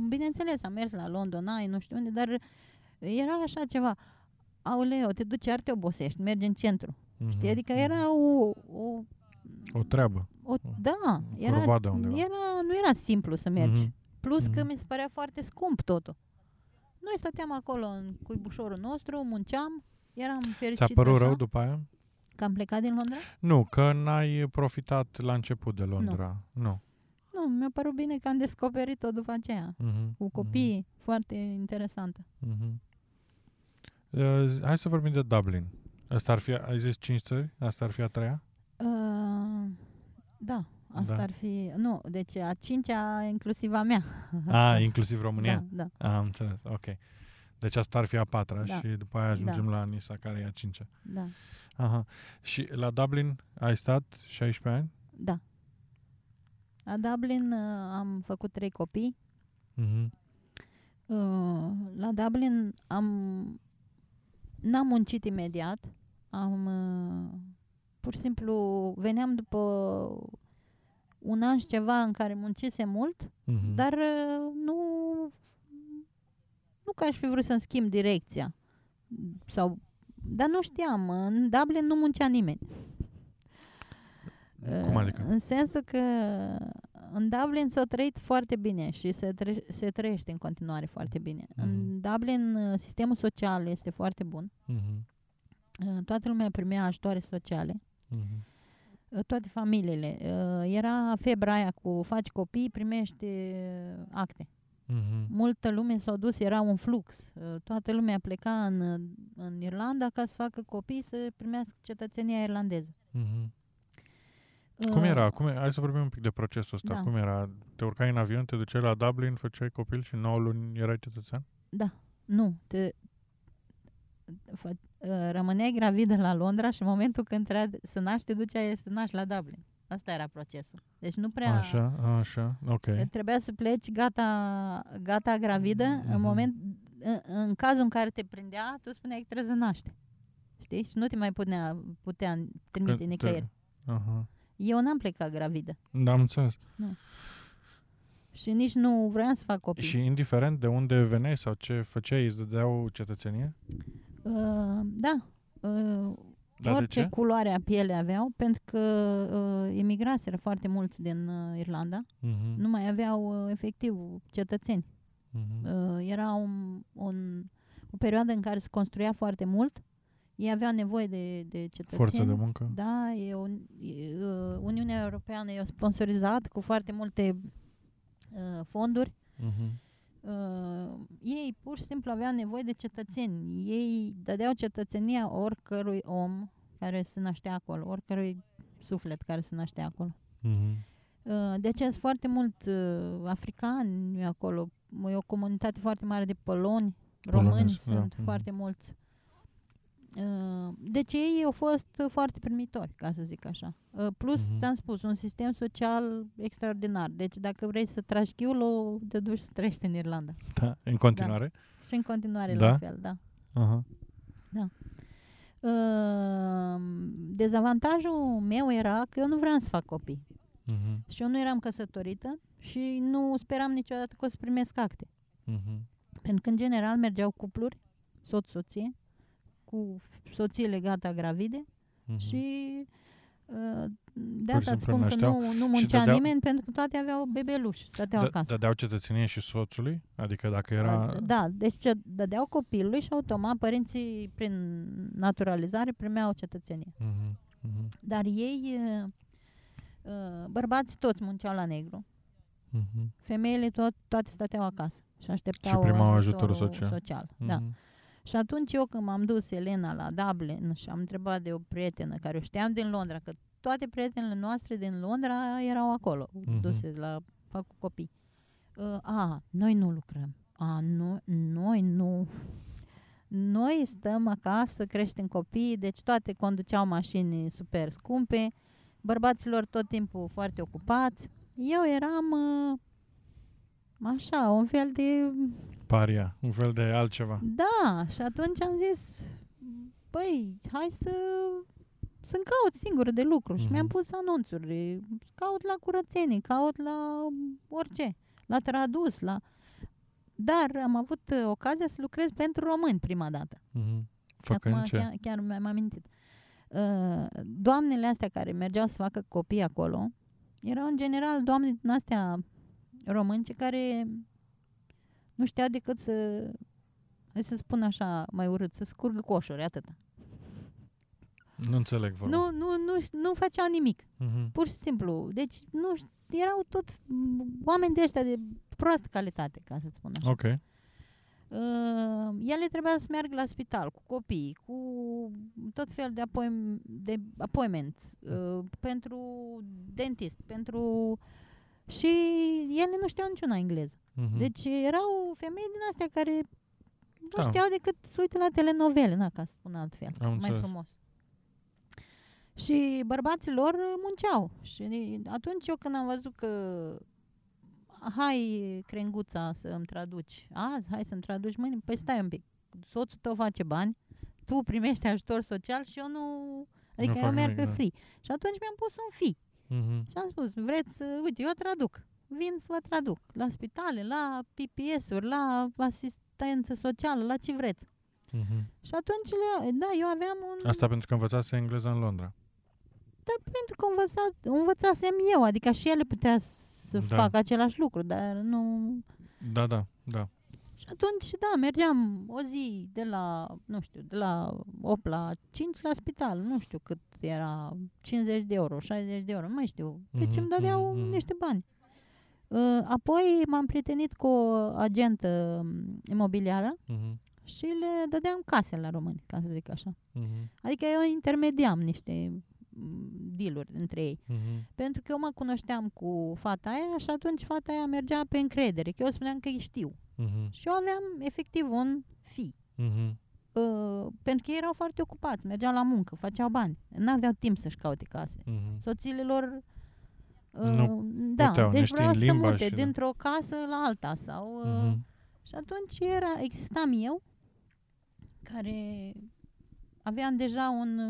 bineînțeles am mers la London, ai, nu știu unde, dar era așa ceva, auleo, te duci, ar te obosești, mergi în centru, uh-huh. știi? Adică era o, o o treabă. O, da, era, era, nu era simplu să mergi. Uh-huh. Plus mm-hmm. că mhm. mi se părea foarte scump totul. Noi stăteam acolo în cuibușorul nostru, munceam, eram fericiți Ți-a părut așa. rău după aia? Că am plecat din Londra? Nu, că n-ai profitat la început de Londra. Nu. Nu, nu mi-a părut bine că am descoperit-o după aceea. Mm-hmm. Cu copii, mm-hmm. foarte interesantă. Mm-hmm. Uh, hai să vorbim de Dublin. Asta ar fi, ai zis cinci țări? Asta ar fi a treia? Uh, da. Asta da. ar fi... Nu, deci a cincea inclusiv a mea. A, inclusiv România? Da, da. A, am înțeles, ok. Deci asta ar fi a patra da. și după aia ajungem da. la Nisa, care e a cincea. Da. Aha. Și la Dublin ai stat 16 ani? Da. La Dublin uh, am făcut trei copii. Uh-huh. Uh, la Dublin am... N-am muncit imediat. Am... Uh, pur și simplu veneam după un an și ceva în care muncise mult, uh-huh. dar uh, nu, nu că aș fi vrut să-mi schimb direcția. Sau, dar nu știam, în Dublin nu muncea nimeni. Cum adică? În sensul că în Dublin s-a trăit foarte bine și se, tre- se trăiește în continuare foarte bine. Uh-huh. În Dublin uh, sistemul social este foarte bun. Uh-huh. Toată lumea primea ajutoare sociale. Uh-huh. Uh, toate familiile. Uh, era febra aia cu faci copii, primești uh, acte. Uh-huh. Multă lume s-a dus, era un flux. Toată lumea pleca în, în Irlanda ca să facă copii să primească cetățenia irlandeză. Uh-huh. Cum era? Cum, hai să vorbim un pic de procesul ăsta. Da. Cum era? Te urcai în avion, te duceai la Dublin, făceai copil și 9 luni erai cetățean? Da. Nu. Te, Uh, rămâneai gravidă la Londra și în momentul când trebuia să naști, te duceai să naști la Dublin. Asta era procesul. Deci nu prea... Așa, așa, ok. Trebuia să pleci gata, gata gravidă. Mm-hmm. În, moment, în, în cazul în care te prindea, tu spuneai că trebuie să naște. Știi? Și nu te mai putea, putea trimite Că nicăieri. Aha. Eu n-am plecat gravidă. Da, am înțeles. Nu. Și nici nu vreau să fac copii. Și indiferent de unde veneai sau ce făceai, îți dădeau cetățenie? Uh, da. Uh, da, orice culoare a piele aveau, pentru că uh, emigraseră foarte mulți din uh, Irlanda. Uh-huh. Nu mai aveau uh, efectiv cetățeni. Uh-huh. Uh, era un, un, o perioadă în care se construia foarte mult. Ei aveau nevoie de, de cetățeni. Forță de muncă. Da, e un, e, uh, Uniunea Europeană e sponsorizat cu foarte multe uh, fonduri. Uh-huh uh, ei pur și simplu aveau nevoie de cetățeni. Ei dădeau cetățenia oricărui om care se naștea acolo, oricărui suflet care se naștea acolo. Mm-hmm. Uh, de aceea sunt foarte mult uh, africani acolo. E o comunitate foarte mare de poloni, români Polonezi, sunt da. foarte mulți. Uh, deci ei au fost foarte primitori, ca să zic așa. Uh, plus, uh-huh. ți-am spus, un sistem social extraordinar. Deci dacă vrei să tragi chiulul, te duci să trăiești în Irlanda. Da, în continuare? Da. Și în continuare da? la fel, da. Uh-huh. Da. Uh, dezavantajul meu era că eu nu vreau să fac copii. Uh-huh. Și eu nu eram căsătorită și nu speram niciodată că o să primesc acte. Uh-huh. Pentru că, în general, mergeau cupluri, soț-soție, cu soțiile gata gravide uh-huh. și uh, de asta îți spun că nu, nu muncea dădeau, nimeni pentru că toate aveau bebeluși, stăteau d- acasă. Dădeau cetățenie și soțului? Adică dacă era... Da, da deci ce, dădeau copilului și automat părinții prin naturalizare primeau cetățenie. Uh-huh. Uh-huh. Dar ei, uh, uh, bărbații toți munceau la negru. Uh-huh. Femeile tot, toate stăteau acasă și așteptau și primau ajutorul social. social. Uh-huh. Da. Și atunci eu când m-am dus, Elena, la Dublin și am întrebat de o prietenă care o știam din Londra, că toate prietenele noastre din Londra erau acolo, uh-huh. duse la fac cu copii. Uh, a, noi nu lucrăm. A, nu, noi nu. Noi stăm acasă, creștem copii, deci toate conduceau mașini super scumpe, bărbaților tot timpul foarte ocupați. Eu eram uh, așa, un fel de paria, un fel de altceva. Da, și atunci am zis, băi, hai să să-mi caut singură de lucru. Mm-hmm. Și mi-am mhm. pus anunțuri. Caut la curățenii, caut la orice. La tradus, la... Dar am avut ocazia să lucrez pentru români prima dată. Mm-hmm. Acum ce? Chiar, chiar mi-am amintit. Uh, doamnele astea care mergeau să facă copii acolo erau în general doamne din astea românce care nu știa decât să, hai să spun așa mai urât, să scurgă coșuri, atâta. Nu înțeleg vorba. Nu, nu, nu, nu făceau nimic. Uh-huh. Pur și simplu. Deci nu erau tot oameni de ăștia de proastă calitate, ca să-ți spun așa. Ok. Uh, ele trebuia să meargă la spital cu copii, cu tot fel de, apoi, de appointments, uh, pentru dentist, pentru... Și ele nu știau niciuna engleză. Uh-huh. Deci erau femei din astea care nu da. știau decât să uite la telenovele, na, ca să spun altfel, Am mai înțeles. frumos. Și bărbații lor munceau. Și atunci eu când am văzut că hai, crenguța, să îmi traduci azi, hai să-mi traduci mâine, păi stai un pic, soțul tău face bani, tu primești ajutor social și eu nu... Adică nu eu merg pe da. free. Și atunci mi-am pus un fi. Uh-huh. Și am spus, vreți, uite, eu traduc vin să vă traduc la spitale, la PPS-uri, la asistență socială, la ce vreți. Uh-huh. Și atunci, le, da, eu aveam un... Asta pentru că învățase engleza în Londra. Da, pentru că învățat, învățasem eu, adică și ele putea să da. facă același lucru, dar nu... Da, da, da. Și atunci, da, mergeam o zi de la, nu știu, de la 8 la 5 la spital, nu știu cât era, 50 de euro, 60 de euro, nu mai știu. Deci mm-hmm, îmi dădeau mm-hmm. niște bani. Uh, apoi m-am prietenit cu o agentă um, imobiliară uh-huh. și le dădeam case la români, ca să zic așa. Uh-huh. Adică eu intermediam niște mm, dealuri între ei. Uh-huh. Pentru că eu mă cunoșteam cu fata aia și atunci fata aia mergea pe încredere, că eu spuneam că îi știu. Uh-huh. Și eu aveam efectiv un fi. Uh-huh. Uh, pentru că ei erau foarte ocupați, mergeau la muncă, făceau bani. N-aveau timp să-și caute case. Uh-huh. Soțiile lor nu da, puteau, deci vreau să mute dintr-o casă la alta sau... Uh-huh. Și atunci era, existam eu, care aveam deja un,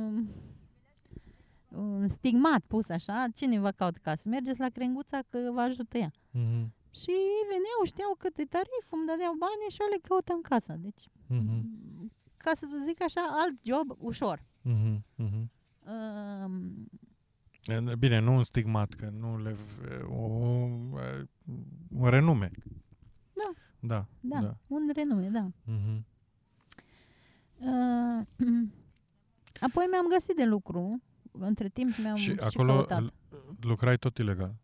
un stigmat pus așa, cine vă caut casă? Mergeți la crenguța că vă ajută ea. Uh-huh. Și veneau, știau cât e tarif, îmi dădeau bani și eu le căutam casa. Deci, uh-huh. ca să zic așa, alt job ușor. Uh-huh. Uh-huh. Uh, Bine, nu un stigmat, că nu le... O, un renume. Da. Da, da. da. Un renume, da. Uh-huh. Uh, apoi mi-am găsit de lucru. Între timp mi-am și, și acolo lucrai tot ilegal.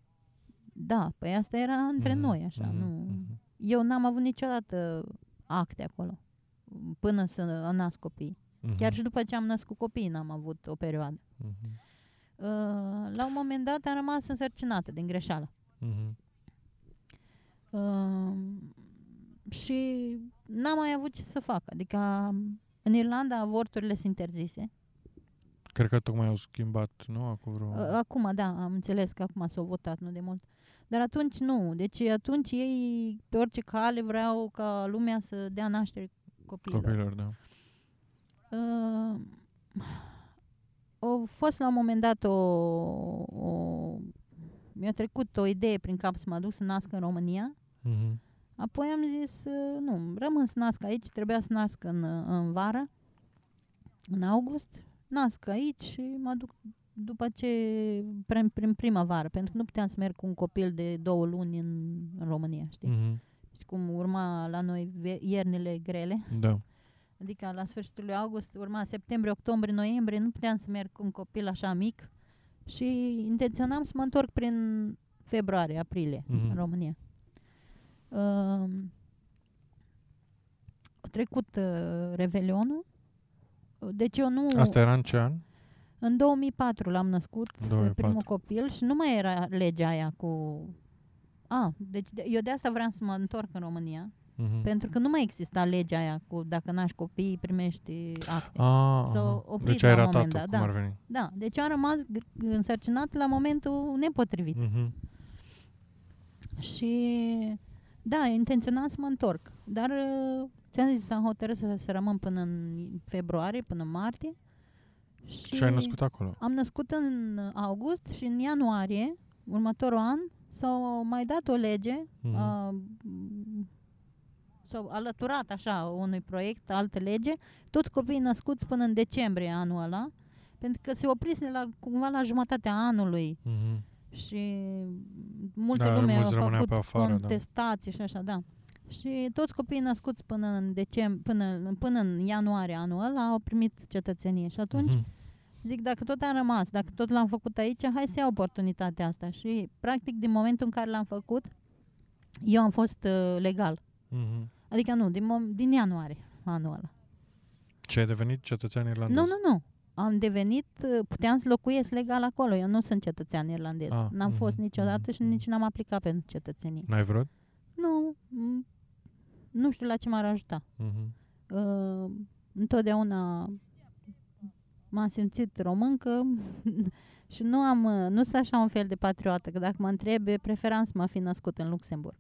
Da, păi asta era între uh-huh. noi, așa. Uh-huh. Nu... eu n-am avut niciodată acte acolo până să nasc copii. Uh-huh. Chiar și după ce am născut copii n-am avut o perioadă. Uh-huh. Uh, la un moment dat am rămas însărcinată din greșeală. Uh-huh. Uh, și n-am mai avut ce să fac. Adică în Irlanda avorturile sunt interzise. Cred că tocmai au schimbat, nu? Acum, vreo... Uh, acum, da, am înțeles că acum s-au votat, nu de mult. Dar atunci nu. Deci atunci ei, pe orice cale, vreau ca lumea să dea naștere copiilor. Copiilor, da. Uh, a fost la un moment dat o, o mi-a trecut o idee prin cap să mă duc să nasc în România. Uh-huh. Apoi am zis, uh, nu, rămân să nasc aici, trebuia să nasc în, în vară, în august. Nasc aici și mă duc după ce, prin, prin primăvară, pentru că nu puteam să merg cu un copil de două luni în, în România, știi? Uh-huh. Știi cum urma la noi iernile grele? Da. Adică la sfârșitul lui august, urma septembrie, octombrie, noiembrie, nu puteam să merg cu un copil așa mic și intenționam să mă întorc prin februarie, aprilie, uh-huh. în România. Uh, a trecut uh, Revelionul, deci eu nu... Asta era în ce an? În 2004 l-am născut, 2004. primul copil, și nu mai era legea aia cu... A, deci eu de asta vreau să mă întorc în România, uh-huh. pentru că nu mai exista legea aia cu dacă naști copii, primești acte. Ah, S-o oprit deci ai ratat dat. Da. ar veni. Da, deci am rămas însărcinat la momentul nepotrivit. Uh-huh. Și da, intenționam să mă întorc, dar ți-am zis, am hotărât să, să rămân până în februarie, până în martie. Și, și ai născut acolo? Am născut în august și în ianuarie, următorul an, s-au mai dat o lege, mm-hmm. a, s-au alăturat așa unui proiect, altă lege, toți copiii născuți până în decembrie anul ăla, pentru că se oprise la, cumva la jumătatea anului. Mm-hmm. Și multe da, lume au făcut afară, da. contestații da. și așa, da. Și toți copiii născuți până în, decem- până, până în ianuarie anul ăla au primit cetățenie. Și atunci uh-huh. zic, dacă tot am rămas, dacă tot l-am făcut aici, hai să iau oportunitatea asta. Și practic din momentul în care l-am făcut, eu am fost uh, legal. Uh-huh. Adică nu, din, mom- din ianuarie anul ăla. Ce ai devenit cetățean irlandez? Nu, nu, nu. Am devenit, uh, puteam să locuiesc legal acolo. Eu nu sunt cetățean irlandez. Ah, n-am uh-huh, fost niciodată uh-huh. și nici n-am aplicat pentru cetățenie. N-ai vrut? Nu, nu știu la ce m-ar ajuta. Uh-huh. Uh, întotdeauna m-am simțit româncă și nu am, nu sunt așa un fel de patriotă, că dacă mă întrebe, preferam să mă fi născut în Luxemburg.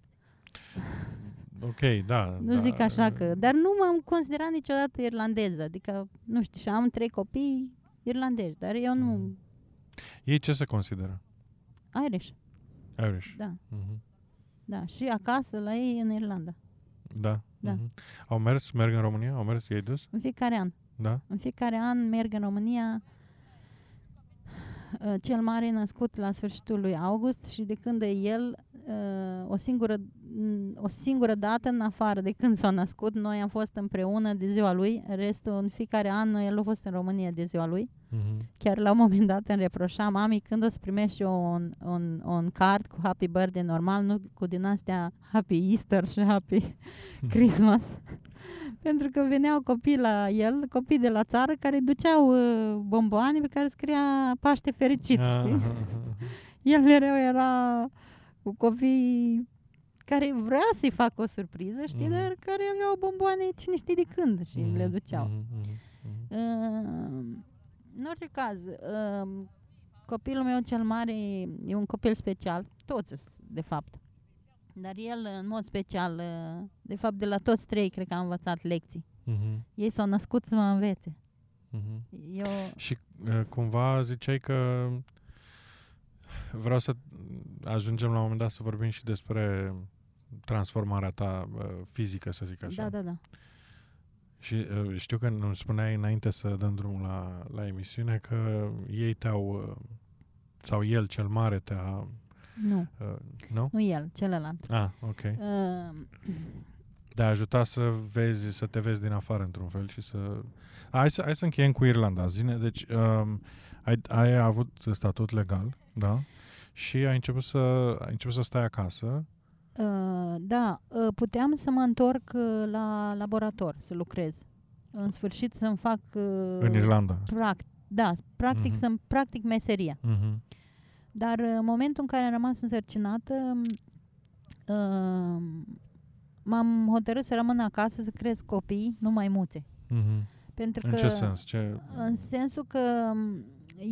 Ok, da. Nu da. zic așa că... Dar nu m-am considerat niciodată irlandeză. Adică, nu știu, și am trei copii irlandezi, dar eu nu... Mm. Ei ce se consideră? Irish. Irish. Da. Mm-hmm. Da, și acasă la ei în Irlanda. Da. da. Mm-hmm. Au mers, merg în România? Au mers, ei dus? În fiecare an. Da? În fiecare an merg în România. Uh, cel mare născut la sfârșitul lui august și de când e el, uh, o singură o singură dată în afară de când s-a născut, noi am fost împreună de ziua lui, restul în fiecare an el a fost în România de ziua lui. Mm-hmm. Chiar la un moment dat îmi reproșa mami când o să primești eu un, un, un card cu Happy Birthday normal, nu cu din astea Happy Easter și Happy Christmas. Pentru că veneau copii la el, copii de la țară, care duceau uh, bomboane pe care scria Paște fericit, ah. știi? el mereu era cu copii care vrea să-i facă o surpriză, știi, mm. dar care aveau bomboane cine știe de când și mm. le duceau. Mm. Mm. Uh, în orice caz, uh, copilul meu cel mare e un copil special, toți de fapt. Dar el, în mod special, uh, de fapt, de la toți trei, cred că am învățat lecții. Mm-hmm. Ei s-au născut să mă învețe. Mm-hmm. Eu... Și uh, cumva ziceai că vreau să ajungem la un moment dat să vorbim și despre transformarea ta uh, fizică, să zic așa. Da, da, da. Și uh, știu că îmi spuneai înainte să dăm drumul la, la emisiune că ei te-au, uh, sau el cel mare te-a... Nu. Uh, nu? Nu el, celălalt. Ah, ok. Uh, de a ajuta să vezi, să te vezi din afară într-un fel și să... Hai să, hai să încheiem cu Irlanda. Zine, deci um, ai, ai avut statut legal, da? Și ai început să, ai început să stai acasă Uh, da, uh, puteam să mă întorc uh, la laborator, să lucrez. În sfârșit să-mi fac... Uh, în Irlanda. Pract, da, practic uh-huh. să-mi practic meseria. Uh-huh. Dar uh, în momentul în care am rămas însărcinată, uh, m-am hotărât să rămân acasă să cresc copii, nu mai muțe. Uh-huh. Pentru în că, ce sens? Ce... În sensul că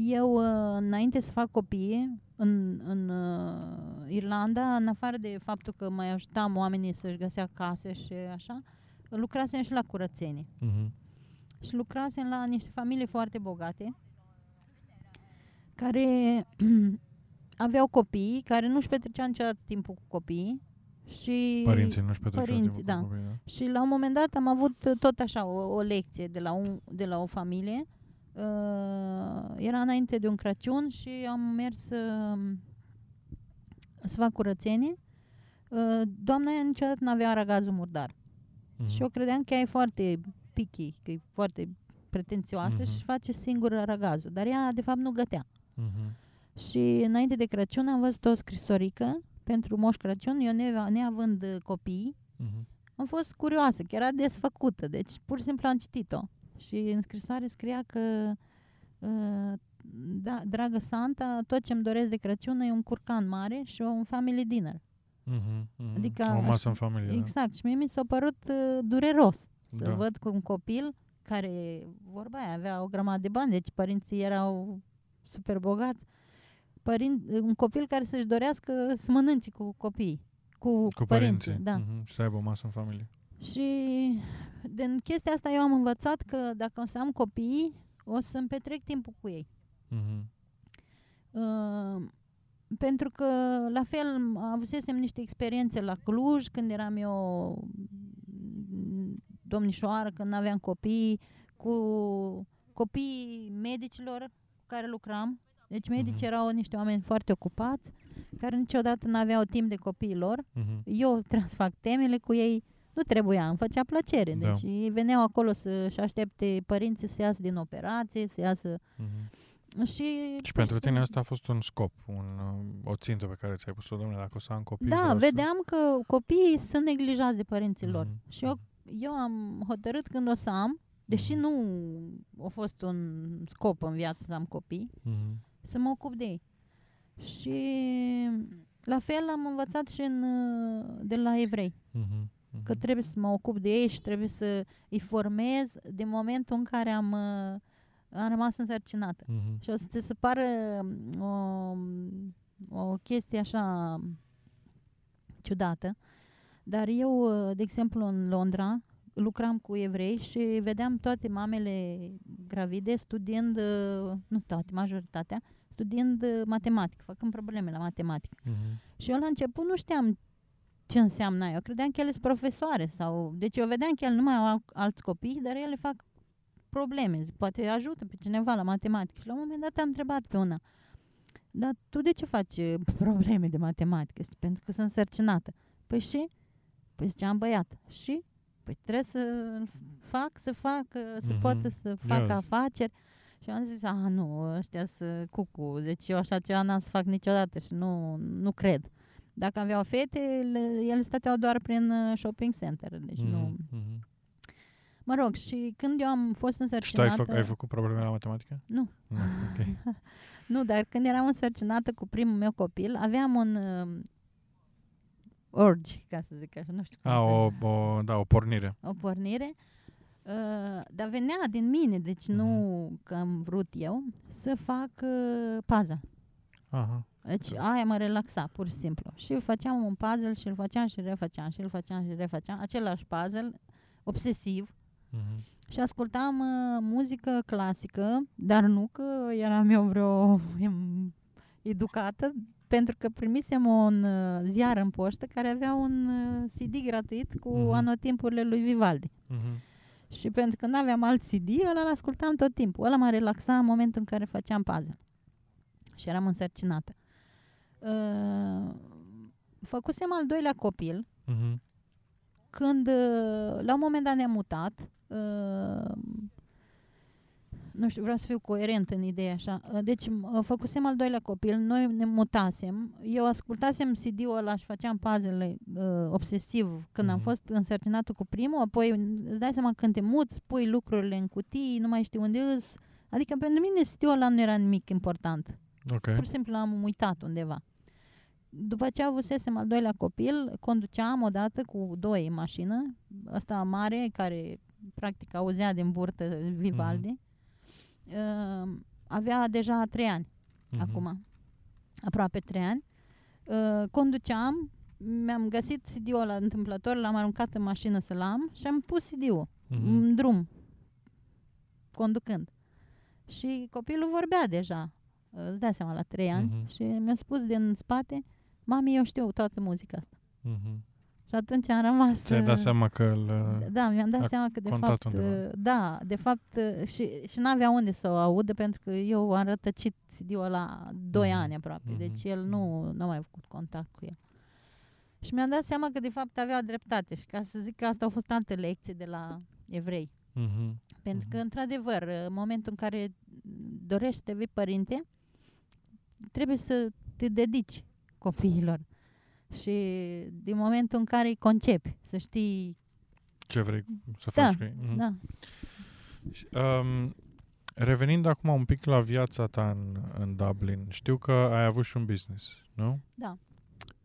eu, uh, înainte să fac copii, în, în uh, Irlanda, în afară de faptul că mai ajutam oamenii să-și găsea case și așa, lucrasem și la curățenie. Uh-huh. Și lucrasem la niște familii foarte bogate, care aveau copii, care nu-și petreceau niciodată timpul cu copiii. Și părinții nu-și petreceau părinții, timpul da. cu copiii, da. Și la un moment dat am avut tot așa o, o lecție de la, un, de la o familie uh, era înainte de un Crăciun și am mers să, să fac curățenie. Uh, doamna aia niciodată nu avea aragazul murdar. Uh-huh. Și eu credeam că ea e foarte picky, că e foarte pretențioasă uh-huh. și face singur aragazul. Dar ea, de fapt, nu gătea. Uh-huh. Și înainte de Crăciun am văzut o scrisorică pentru Moș Crăciun, eu ne, neavând uh, copii, uh-huh. am fost curioasă, că era desfăcută, deci pur și simplu am citit-o. Și în scrisoare scria că uh, da, dragă Santa, tot ce-mi doresc de Crăciun e un curcan mare și un family dinner. Uh-huh, uh-huh. Adică o masă în familie. Da. Exact. Da. Și mie mi s-a părut uh, dureros să da. văd cu un copil care, vorba aia, avea o grămadă de bani, deci părinții erau super bogați. Părin, un copil care să-și dorească să mănânce cu copiii, cu, cu părinții. părinții da. Uh-huh. Și să aibă o masă în familie. Și din chestia asta eu am învățat că dacă o să am copii, o să-mi petrec timpul cu ei. Uh-huh. Uh, pentru că, la fel, avusesem niște experiențe la Cluj, când eram eu domnișoară, când aveam copii, cu copiii medicilor cu care lucram. Deci medicii uh-huh. erau niște oameni foarte ocupați, care niciodată nu aveau timp de copiii lor. Uh-huh. Eu trebuie să fac temele cu ei, nu trebuia, îmi făcea plăcere. Da. Deci ei veneau acolo să-și aștepte părinții să iasă din operație, să iasă... Uh-huh. Și, și pentru tine asta a fost un scop, un, o țintă pe care ți-ai pus-o, domnule, dacă o să am copii. Da, vedeam să... că copiii sunt neglijați de părinții mm-hmm. lor. Și eu, eu am hotărât când o să am, deși mm-hmm. nu a fost un scop în viață să am copii, mm-hmm. să mă ocup de ei. Și la fel am învățat și în, de la evrei. Mm-hmm. Uh-huh. Că trebuie să mă ocup de ei și trebuie să îi formez din momentul în care am, uh, am rămas însărcinată. Uh-huh. Și o să ți se pară um, o, o chestie așa ciudată, dar eu, uh, de exemplu, în Londra, lucram cu evrei și vedeam toate mamele gravide studiind, uh, nu toate, majoritatea, studiind matematică, făcând probleme la matematică. Uh-huh. Și eu la început nu știam ce înseamnă Eu credeam că ele sunt profesoare sau... Deci eu vedeam că el nu mai au alți copii, dar ele fac probleme. Poate ajută pe cineva la matematică. Și la un moment dat am întrebat pe una. Dar tu de ce faci eh, probleme de matematică? Este pentru că sunt sărcinată. Păi și? Păi zice, am băiat. Și? Păi trebuie să fac, să fac, să mm-hmm. poată să fac yes. afaceri. Și am zis, a, nu, ăștia să cucu. Deci eu așa ceva n-am să fac niciodată și nu, nu cred. Dacă aveau fete, ele stăteau doar prin uh, shopping center. Deci mm-hmm. nu... Mhm. Mă rog, și când eu am fost însărcinată... Și tu ai, fă, ai făcut probleme la matematică? Nu. No, okay. nu, dar când eram însărcinată cu primul meu copil, aveam un uh, urge, ca să zic așa, nu știu cum A, o, o, da, o pornire. O pornire. Uh, dar venea din mine, deci mm-hmm. nu mhm. că am vrut eu, să fac uh, paza. Aha. Deci aia mă relaxa, pur și simplu. Și făceam un puzzle și îl făceam și refăceam și îl făceam și refăceam. Același puzzle, obsesiv. Uh-huh. Și ascultam uh, muzică clasică, dar nu că eram eu vreo educată, pentru că primisem un uh, ziar în poștă care avea un uh, CD gratuit cu uh-huh. anotimpurile lui Vivaldi. Uh-huh. Și pentru că nu aveam alt CD, ăla l ascultam tot timpul. Ăla mă relaxa în momentul în care făceam puzzle. Și eram însărcinată. Uh, făcusem al doilea copil, uh-huh. când uh, la un moment dat ne-am mutat, uh, nu știu, vreau să fiu coerent în ideea așa. Uh, deci, uh, făcusem al doilea copil, noi ne mutasem, eu ascultasem CD-ul ăla și făceam puzzle uh, obsesiv când mm-hmm. am mhm. fost însărcinată cu primul, apoi îți dai seama când te muți, pui lucrurile în cutii, nu mai știi unde îs. Adică pentru mine CD-ul ăla nu era nimic important. Okay. Pur și simplu am uitat undeva. După ce avusesem al doilea copil, conduceam odată cu doi în mașină, ăsta mare, care practic auzea din burtă Vivaldi. Mm-hmm uh, avea deja trei ani uh-huh. acum, aproape trei ani. Uh, conduceam, mi-am găsit CD-ul la întâmplător, l-am aruncat în mașină să-l am și am pus CD-ul uh-huh. în drum, conducând. Și copilul vorbea deja, îți dai seama, la trei ani, uh-huh. și mi-a spus din spate, mami, eu știu toată muzica asta. Uh-huh. Și atunci am rămas... Ți-ai dat uh, seama că îl Da, mi-am dat seama că de fapt... Undeva. Uh, da, de fapt uh, și, și n-avea unde să o audă pentru că eu am rătăcit CD-ul la 2 mm-hmm. ani aproape. Mm-hmm. Deci el nu, mhm. nu a mai făcut contact cu el. Și mi-am dat seama că de fapt avea dreptate și ca să zic că asta au fost alte lecții de la evrei. Mm-hmm. Pentru că, mm-hmm. într-adevăr, în momentul în care dorești să devii părinte, trebuie să te dedici copiilor și din momentul în care îi concepi, să știi ce vrei să da, faci cu ei. Mm-hmm. Da. Um, revenind acum un pic la viața ta în, în Dublin, știu că ai avut și un business, nu? Da.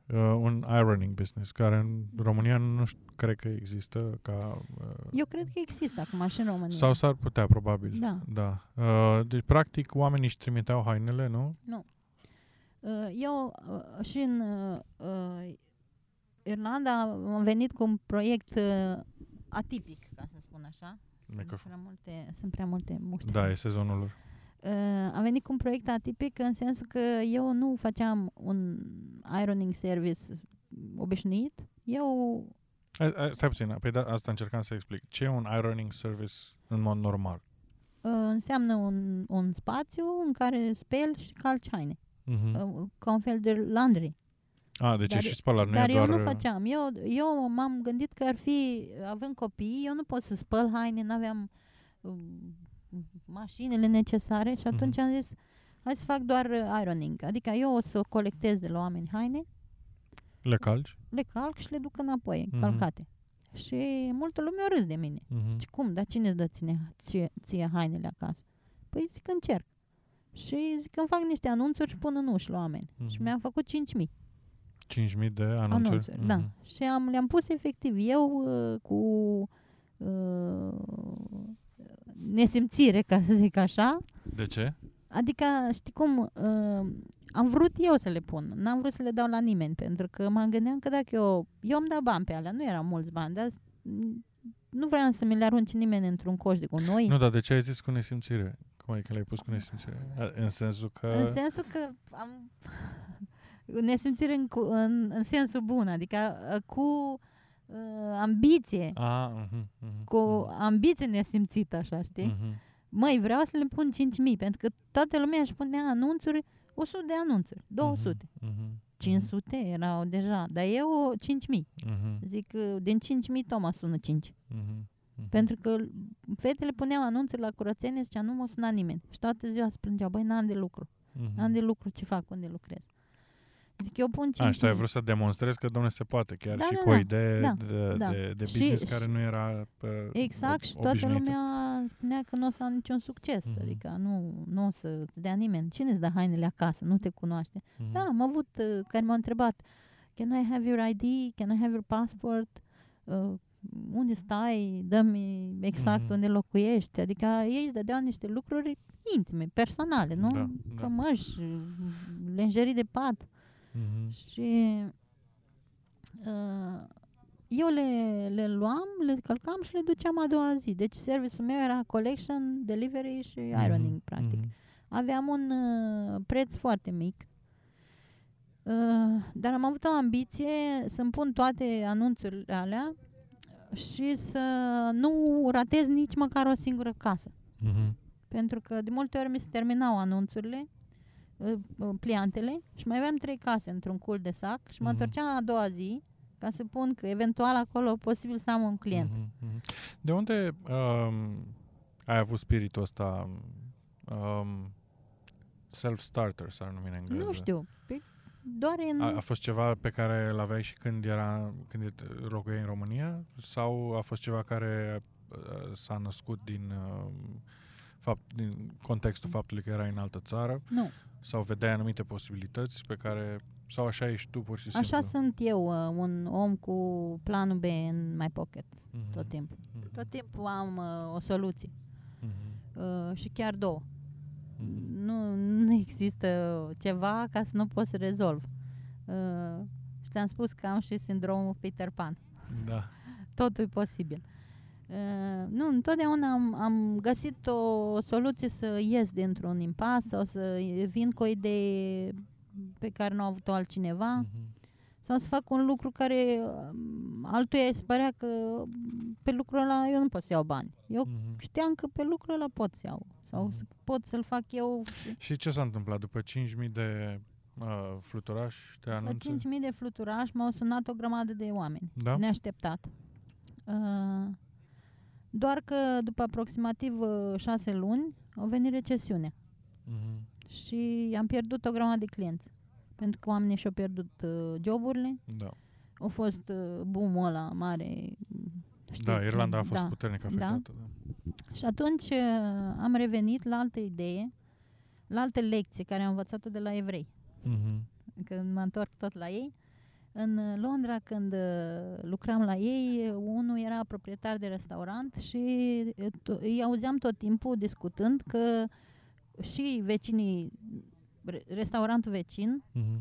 Uh, un ironing business, care în România nu știu, cred că există ca... Uh, Eu cred că există acum și în România. Sau s-ar putea, probabil. Da. da. Uh, deci, practic, oamenii își trimiteau hainele, nu? Nu. Uh, eu uh, și în uh, Irlanda am venit cu un proiect atipic, ca să spun așa. Sunt prea multe, sunt prea multe muște. Da, e sezonul lor. am venit cu un proiect atipic în sensul că eu nu făceam un ironing service obișnuit. Eu... Stai puțin, pe da, asta încercam să explic. Ce e un ironing service în mod normal? înseamnă un, un spațiu în care speli și calci haine uh-huh. ca un fel de laundry. A, deci dar, și spălat, nu Dar e eu doar... nu făceam. Eu, eu m-am gândit că ar fi, având copii, eu nu pot să spăl haine, nu aveam uh, mașinile necesare și atunci uh-huh. am zis, hai să fac doar ironing. Adică eu o să colectez de la oameni haine. Le calci? Le calc și le duc înapoi, uh-huh. calcate. Și multă lume a râs de mine. Uh-huh. Și cum? Dar cine îți dă ține, ție, ție hainele acasă? Păi zic, încerc. Și zic că îmi fac niște anunțuri și pun în uși la oameni. Mm-hmm. Și mi-am făcut 5.000. 5.000 de anunțuri? anunțuri mm-hmm. da. Și am, le-am pus efectiv eu uh, cu uh, nesimțire, ca să zic așa. De ce? Adică, știi cum, uh, am vrut eu să le pun, n-am vrut să le dau la nimeni, pentru că mă gândeam că dacă eu, eu îmi dau bani pe alea, nu erau mulți bani, dar nu vreau să mi le arunce nimeni într-un coș de gunoi. Nu, dar de ce ai zis cu nesimțire? Cum adică l-ai pus cu nesimțire? În sensul că... În sensul că am... nesimțire în, în, în sensul bun, adică uh, cu uh, ambiție. Ah, uh-huh, uh-huh, cu uh-huh. ambiție nesimțită, așa, știi? Uh-huh. Măi, vreau să le pun 5.000, pentru că toată lumea își punea anunțuri, 100 de anunțuri, 200. Uh-huh, uh-huh. 500 erau deja, dar eu 5.000. Uh-huh. Zic, din 5.000 Toma sună 5. Uh-huh. Mm-hmm. Pentru că fetele puneau anunțuri la curățenie, zicea, nu mă suna nimeni. Și toată ziua se plângeau, băi, n-am de lucru. Mm-hmm. N-am de lucru, ce fac, unde lucrez? Zic, eu pun 5 Așa, ai vrut să demonstrezi că, domnule, se poate, chiar da, și da, cu o da, idee da, de, da. de, de business și, care nu era uh, Exact, și toată lumea spunea că nu o să am niciun succes, mm-hmm. adică nu, nu o să-ți dea nimeni. Cine îți dă hainele acasă? Nu te cunoaște. Mm-hmm. Da, am avut uh, care m-au întrebat, can I have your ID? Can I have your passport? Uh, unde stai, dă-mi exact mm-hmm. unde locuiești. Adică ei îți dădeau niște lucruri intime, personale, nu? Da, da. Cămăși, lenjerii de pat. Mm-hmm. Și uh, eu le, le luam, le călcam și le duceam a doua zi. Deci serviciul meu era collection, delivery și mm-hmm. ironing, practic. Mm-hmm. Aveam un uh, preț foarte mic. Uh, dar am avut o ambiție să-mi pun toate anunțurile alea și să nu ratez nici măcar o singură casă. Uh-huh. Pentru că de multe ori mi se terminau anunțurile, uh, uh, pliantele și mai aveam trei case într-un cul de sac și mă uh-huh. întorceam a doua zi ca să pun că eventual acolo posibil să am un client. Uh-huh. De unde um, ai avut spiritul ăsta um, self-starter, s-ar numi în engleză. Nu știu. Pe, doar în... A, a fost ceva pe care l aveai și când era când locuiai în România? Sau a fost ceva care uh, s-a născut din, uh, fapt, din contextul faptului că erai în altă țară? Nu. Sau vedeai anumite posibilități pe care... Sau așa ești tu pur și simplu? Așa sunt eu, uh, un om cu planul B în my pocket mm-hmm. tot timpul. Mm-hmm. Tot timpul am uh, o soluție. Mm-hmm. Uh, și chiar două. Mm-hmm. Nu, nu există ceva ca să nu poți să rezolv. Uh, și ți-am spus că am și sindromul Peter Pan. Da. Totul e posibil. Uh, nu, întotdeauna am, am găsit o soluție să ies dintr-un impas sau să vin cu o idee pe care nu a avut-o altcineva mm-hmm. sau să fac un lucru care um, altuia îi se părea că pe lucrul ăla eu nu pot să iau bani. Eu mm-hmm. știam că pe lucrul ăla pot să iau sau mm-hmm. pot să-l fac eu. Și ce s-a întâmplat după 5.000 de uh, fluturași de anunțe? După 5.000 de fluturași m-au sunat o grămadă de oameni. Da? Neașteptat. Uh, doar că după aproximativ uh, șase luni au venit recesiunea. Mm-hmm. Și am pierdut o grămadă de clienți. Pentru că oamenii și-au pierdut uh, joburile. Da. Au fost uh, boom ăla mare. Știi, da, Irlanda a fost da, puternic da. afectată. Da. Da. Și atunci uh, am revenit la altă idee, la alte lecții care am învățat-o de la evrei. Mm-hmm. Când mă întorc tot la ei. În uh, Londra, când uh, lucram la ei, unul era proprietar de restaurant și uh, îi auzeam tot timpul discutând că și vecinii, restaurantul vecin, uh-huh.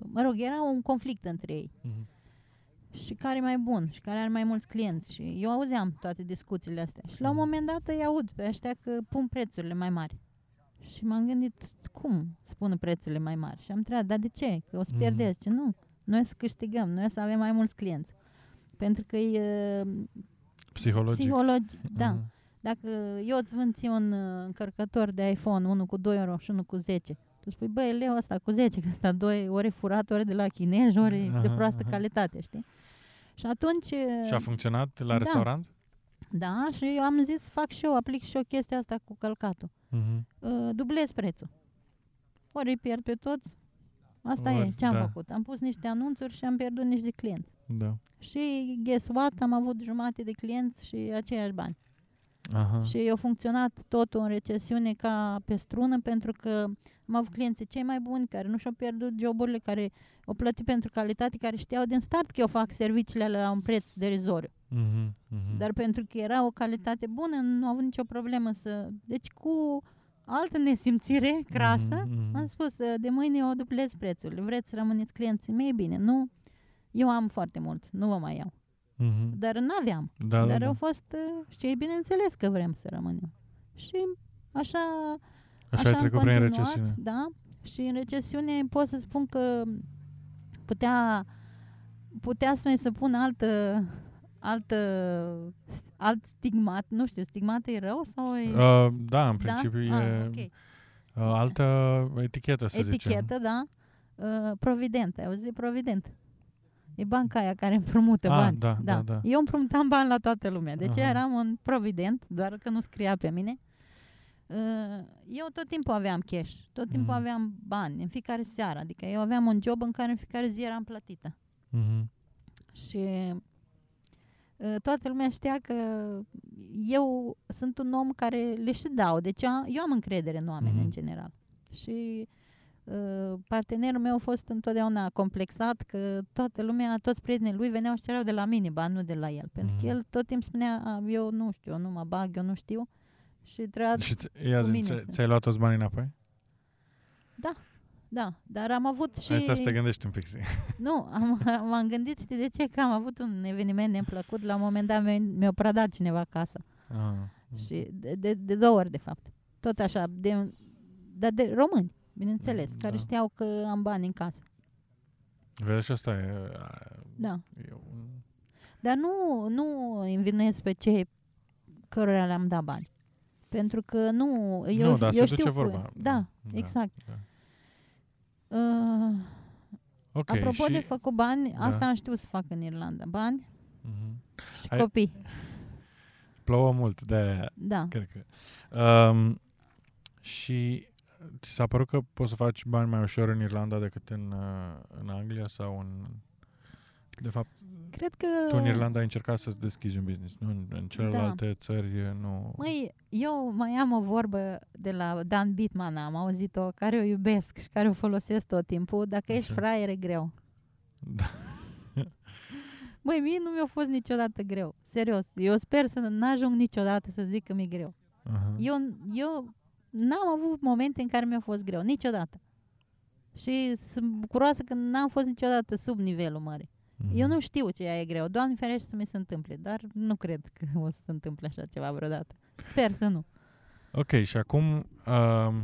mă rog, era un conflict între ei. Uh-huh. Și care e mai bun și care are mai mulți clienți. Și eu auzeam toate discuțiile astea. Și la un moment dat îi aud pe ăștia că pun prețurile mai mari. Și m-am gândit, cum spun prețurile mai mari? Și am întrebat, dar de ce? Că o să pierdeți. Mm. Nu, noi să câștigăm, noi să avem mai mulți clienți. Pentru că e... Psihologic. Psihologic, da. Mm. Dacă eu îți vând ție un uh, încărcător de iPhone, unul cu 2 euro și unul cu 10, tu spui, băi, leu ăsta cu 10, că ăsta doi, ori furat, ori de la chinezi, ori aha, de proastă aha. calitate, știi? Și atunci... Și a funcționat la da. restaurant? Da, și eu am zis, fac și eu, aplic și eu chestia asta cu călcatul. Uh-huh. Uh, dublez prețul. Ori îi pierd pe toți, Asta Or, e ce am da. făcut. Am pus niște anunțuri și am pierdut niște clienți. Da. Și guess what? Am avut jumate de clienți și aceiași bani. Aha. Și eu funcționat totul în recesiune ca pe strună pentru că am avut clienții cei mai buni care nu și-au pierdut joburile, care au plătit pentru calitate, care știau din start că eu fac serviciile la un preț derizoriu. Uh-huh, uh-huh. Dar pentru că era o calitate bună, nu au avut nicio problemă să... Deci cu altă nesimțire crasă, mm-hmm. am spus, de mâine eu dublez prețul. Vreți să rămâneți clienții mei? Bine, nu. Eu am foarte mult, nu vă mai iau. Mm-hmm. Dar nu aveam. Da, da Dar da, au fost, uh, și ei bineînțeles că vrem să rămânem. Și așa, așa, așa ai trecut prin recesiune. Da, și în recesiune pot să spun că putea, putea să mai să pun altă, altă alt stigmat, nu știu, stigmat e rău sau e... Uh, da, în da? principiu da? e ah, okay. uh, altă etichetă, să etichetă, zicem. Etichetă, da. Uh, provident, ai auzit de Provident? E banca aia care împrumută ah, bani. Da, da. Da, da. Eu împrumutam bani la toată lumea. Deci Aha. eram un Provident, doar că nu scria pe mine. Uh, eu tot timpul aveam cash, tot timpul mm. aveam bani, în fiecare seară. Adică eu aveam un job în care în fiecare zi eram plătită. Mm-hmm. Și Uh, toată lumea știa că eu sunt un om care le și dau. Deci eu am încredere în oameni mm-hmm. în general. Și uh, partenerul meu a fost întotdeauna complexat că toată lumea, toți prietenii lui veneau și cereau de la mine bani, nu de la el. Pentru mm-hmm. că mhm. el tot timpul spunea, eu nu știu, eu nu mă bag, eu nu știu. Și trebuia Și ia zi, ți-ai luat toți banii înapoi? Da. Da, dar am avut și... Asta să te gândești un pic. Nu, am, m-am gândit, știi de ce? Că am avut un eveniment neplăcut, la un moment dat mi-a pradat cineva casa. Ah. Și de, de, de două ori, de fapt. Tot așa, de, dar de români, bineînțeles, mm, care da. știau că am bani în casă. Vezi, și asta e... Da. E un... Dar nu, nu învinuiesc pe cei cărora le-am dat bani. Pentru că nu... Eu, nu, dar eu se știu duce vorba. Da, da, exact. Da. Uh, okay, apropo și... de făcut bani, da. asta am știut să fac în Irlanda. Bani uh-huh. și Ai... copii. Plouă mult, de Da. Cred că. Um, Și ți s-a părut că poți să faci bani mai ușor în Irlanda decât în, în Anglia sau în... De fapt, Cred că... tu în Irlanda ai încercat să-ți deschizi un business, nu? În, în celelalte da. țări nu... Măi, eu mai am o vorbă de la Dan Bitman, am auzit-o, care o iubesc și care o folosesc tot timpul. Dacă Așa. ești fraier, e greu. Da. Măi, mie nu mi-a fost niciodată greu. Serios. Eu sper să nu ajung niciodată să zic că mi-e greu. Uh-huh. Eu, eu n-am avut momente în care mi-a fost greu. Niciodată. Și sunt bucuroasă că n-am fost niciodată sub nivelul mării. Mm-hmm. Eu nu știu ce e greu. Doamne ferește să mi se întâmple, dar nu cred că o să se întâmple așa ceva vreodată. Sper să nu. Ok, și acum uh,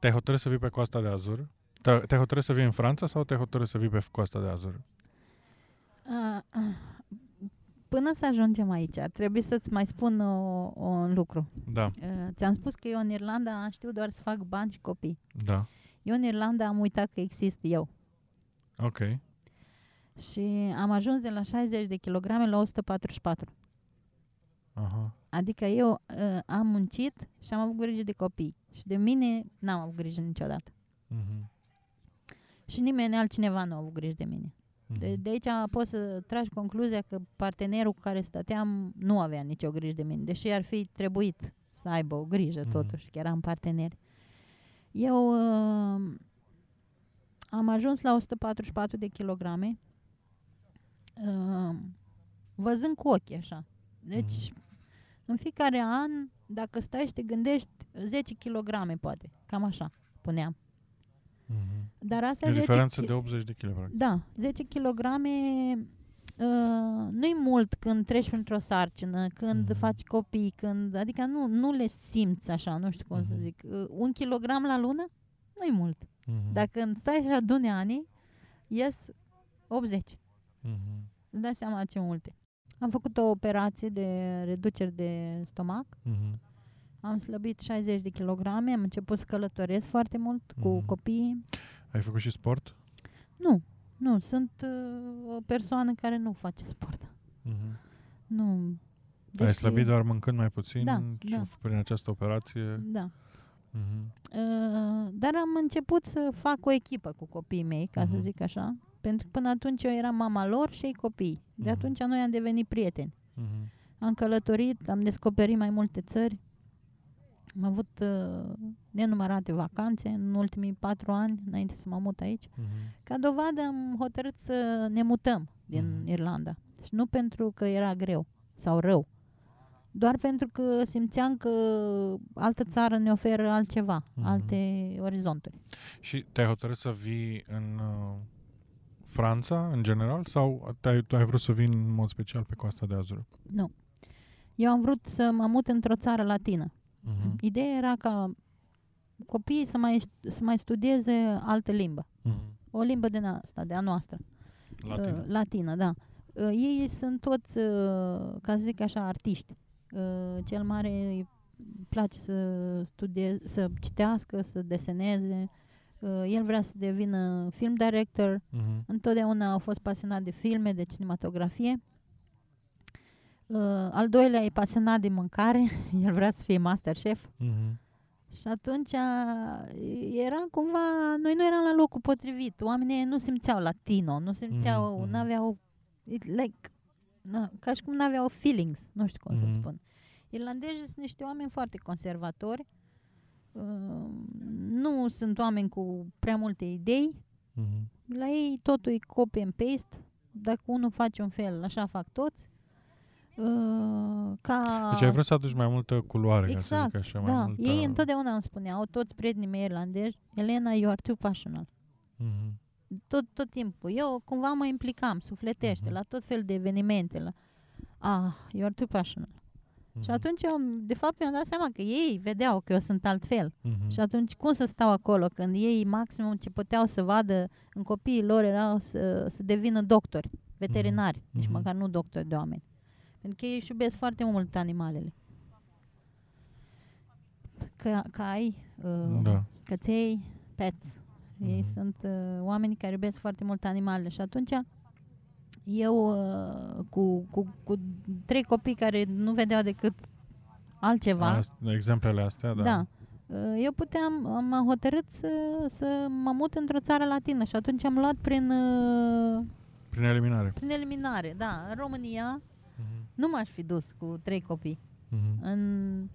te-ai hotărât să vii pe Coasta de Azur? Te-ai hotărât să vii în Franța sau te-ai hotărât să vii pe Coasta de Azur? Uh, uh, până să ajungem aici, ar trebui să-ți mai spun o, o, un lucru. Da. Uh, ți-am spus că eu în Irlanda știu doar să fac bani și copii. Da. Eu în Irlanda am uitat că exist eu. Ok. Și am ajuns de la 60 de kilograme la 144. Aha. Adică eu uh, am muncit și am avut grijă de copii. Și de mine n-am avut grijă niciodată. Uh-huh. Și nimeni altcineva nu a avut grijă de mine. Uh-huh. De, de aici poți să tragi concluzia că partenerul cu care stăteam nu avea nicio grijă de mine, deși ar fi trebuit să aibă o grijă uh-huh. totuși, că eram parteneri. Eu uh, am ajuns la 144 de kilograme uh, văzând cu ochii așa. Deci, mm-hmm. în fiecare an, dacă stai și te gândești, 10 kg poate, cam așa, puneam. Mm-hmm. Dar asta e diferență de 80 de kg. Da, 10 kg Uh, nu-i mult când treci printr-o sarcină, când mm-hmm. faci copii, când, adică nu, nu le simți așa, nu știu cum mm-hmm. să zic. Uh, un kilogram la lună nu-i mult. Mm-hmm. Dacă stai și aduni ani, ies 80. Mm-hmm. Îți dai seama ce multe. Am făcut o operație de reducere de stomac. Mm-hmm. Am slăbit 60 de kilograme, am început să călătoresc foarte mult mm-hmm. cu mhm. copiii. Ai făcut și sport? Nu, nu, sunt uh, o persoană care nu face sport. Mm-hmm. Nu. Deși... Ai slăbit doar mâncând mai puțin da, și da. prin această operație? Da. Uh-huh. Uh, dar am început să fac o echipă cu copiii mei, ca uh-huh. să mhm. zic așa. Pentru că până atunci eu eram mama lor și ei copii. De uh-huh. atunci noi am devenit prieteni. Uh-huh. Am călătorit, am descoperit mai multe țări. Am avut uh, nenumărate vacanțe în ultimii patru ani, înainte să mă mut aici. Uh-huh. Ca dovadă am hotărât să ne mutăm din uh-huh. Irlanda. Și nu pentru că era greu sau rău, doar pentru că simțeam că altă țară ne oferă altceva, uh-huh. alte orizonturi. Și te-ai hotărât să vii în uh, Franța, în general, sau ai, tu ai vrut să vii în mod special pe Coasta de Azur? Nu. Eu am vrut să mă mut într-o țară latină. Uh-huh. Ideea era ca copiii să mai, să mai studieze altă limbă. Uh-huh. O limbă din asta, de a noastră. Latină. Uh, latină, da. Uh, ei sunt toți, uh, ca să zic așa, artiști. Uh, cel mare îi place să studieze, să citească, să deseneze, Uh, el vrea să devină film director. Uh-huh. Întotdeauna a fost pasionat de filme, de cinematografie. Uh, al doilea e pasionat de mâncare. El vrea să fie master chef. Uh-huh. Și atunci era cumva, noi nu eram la locul potrivit. Oamenii nu simțeau latino, nu simțeau, mm-hmm. nu aveau like, na, ca și cum nu aveau feelings, nu știu cum mm-hmm. să spun. Irlandezii sunt niște oameni foarte conservatori nu sunt oameni cu prea multe idei. Uh-huh. La ei totul e copy and paste. Dacă unul face un fel, așa fac toți. Uh, ca... Deci ai vrut să aduci mai multă culoare, exact, ca să zic exact, așa, da. mai multă... Ei întotdeauna îmi spuneau, toți prietenii mei irlandezi, Elena, you are too passionate. Uh-huh. Tot, tot timpul. Eu cumva mă implicam, sufletește, uh-huh. la tot fel de evenimente. La... Ah, you are too passionate. Mm-hmm. Și atunci, eu, de fapt, mi-am dat seama că ei vedeau că eu sunt altfel. Mm-hmm. Și atunci, cum să stau acolo când ei, maximum ce puteau să vadă în copiii lor, erau să, să devină doctori, veterinari, mm-hmm. nici măcar nu doctori de oameni. Pentru că ei își iubesc foarte mult animalele. Că, cai, uh, da. căței, pets. Mm-hmm. Ei sunt uh, oameni care iubesc foarte mult animalele. Și atunci eu uh, cu, cu, cu trei copii care nu vedeau decât altceva. Asta, exemplele astea, da. Da. Uh, eu puteam, am hotărât să, să mă mut într-o țară latină și atunci am luat prin... Uh, prin eliminare. Prin eliminare, da. În România uh-huh. Nu m-aș fi dus cu trei copii. Uh-huh. În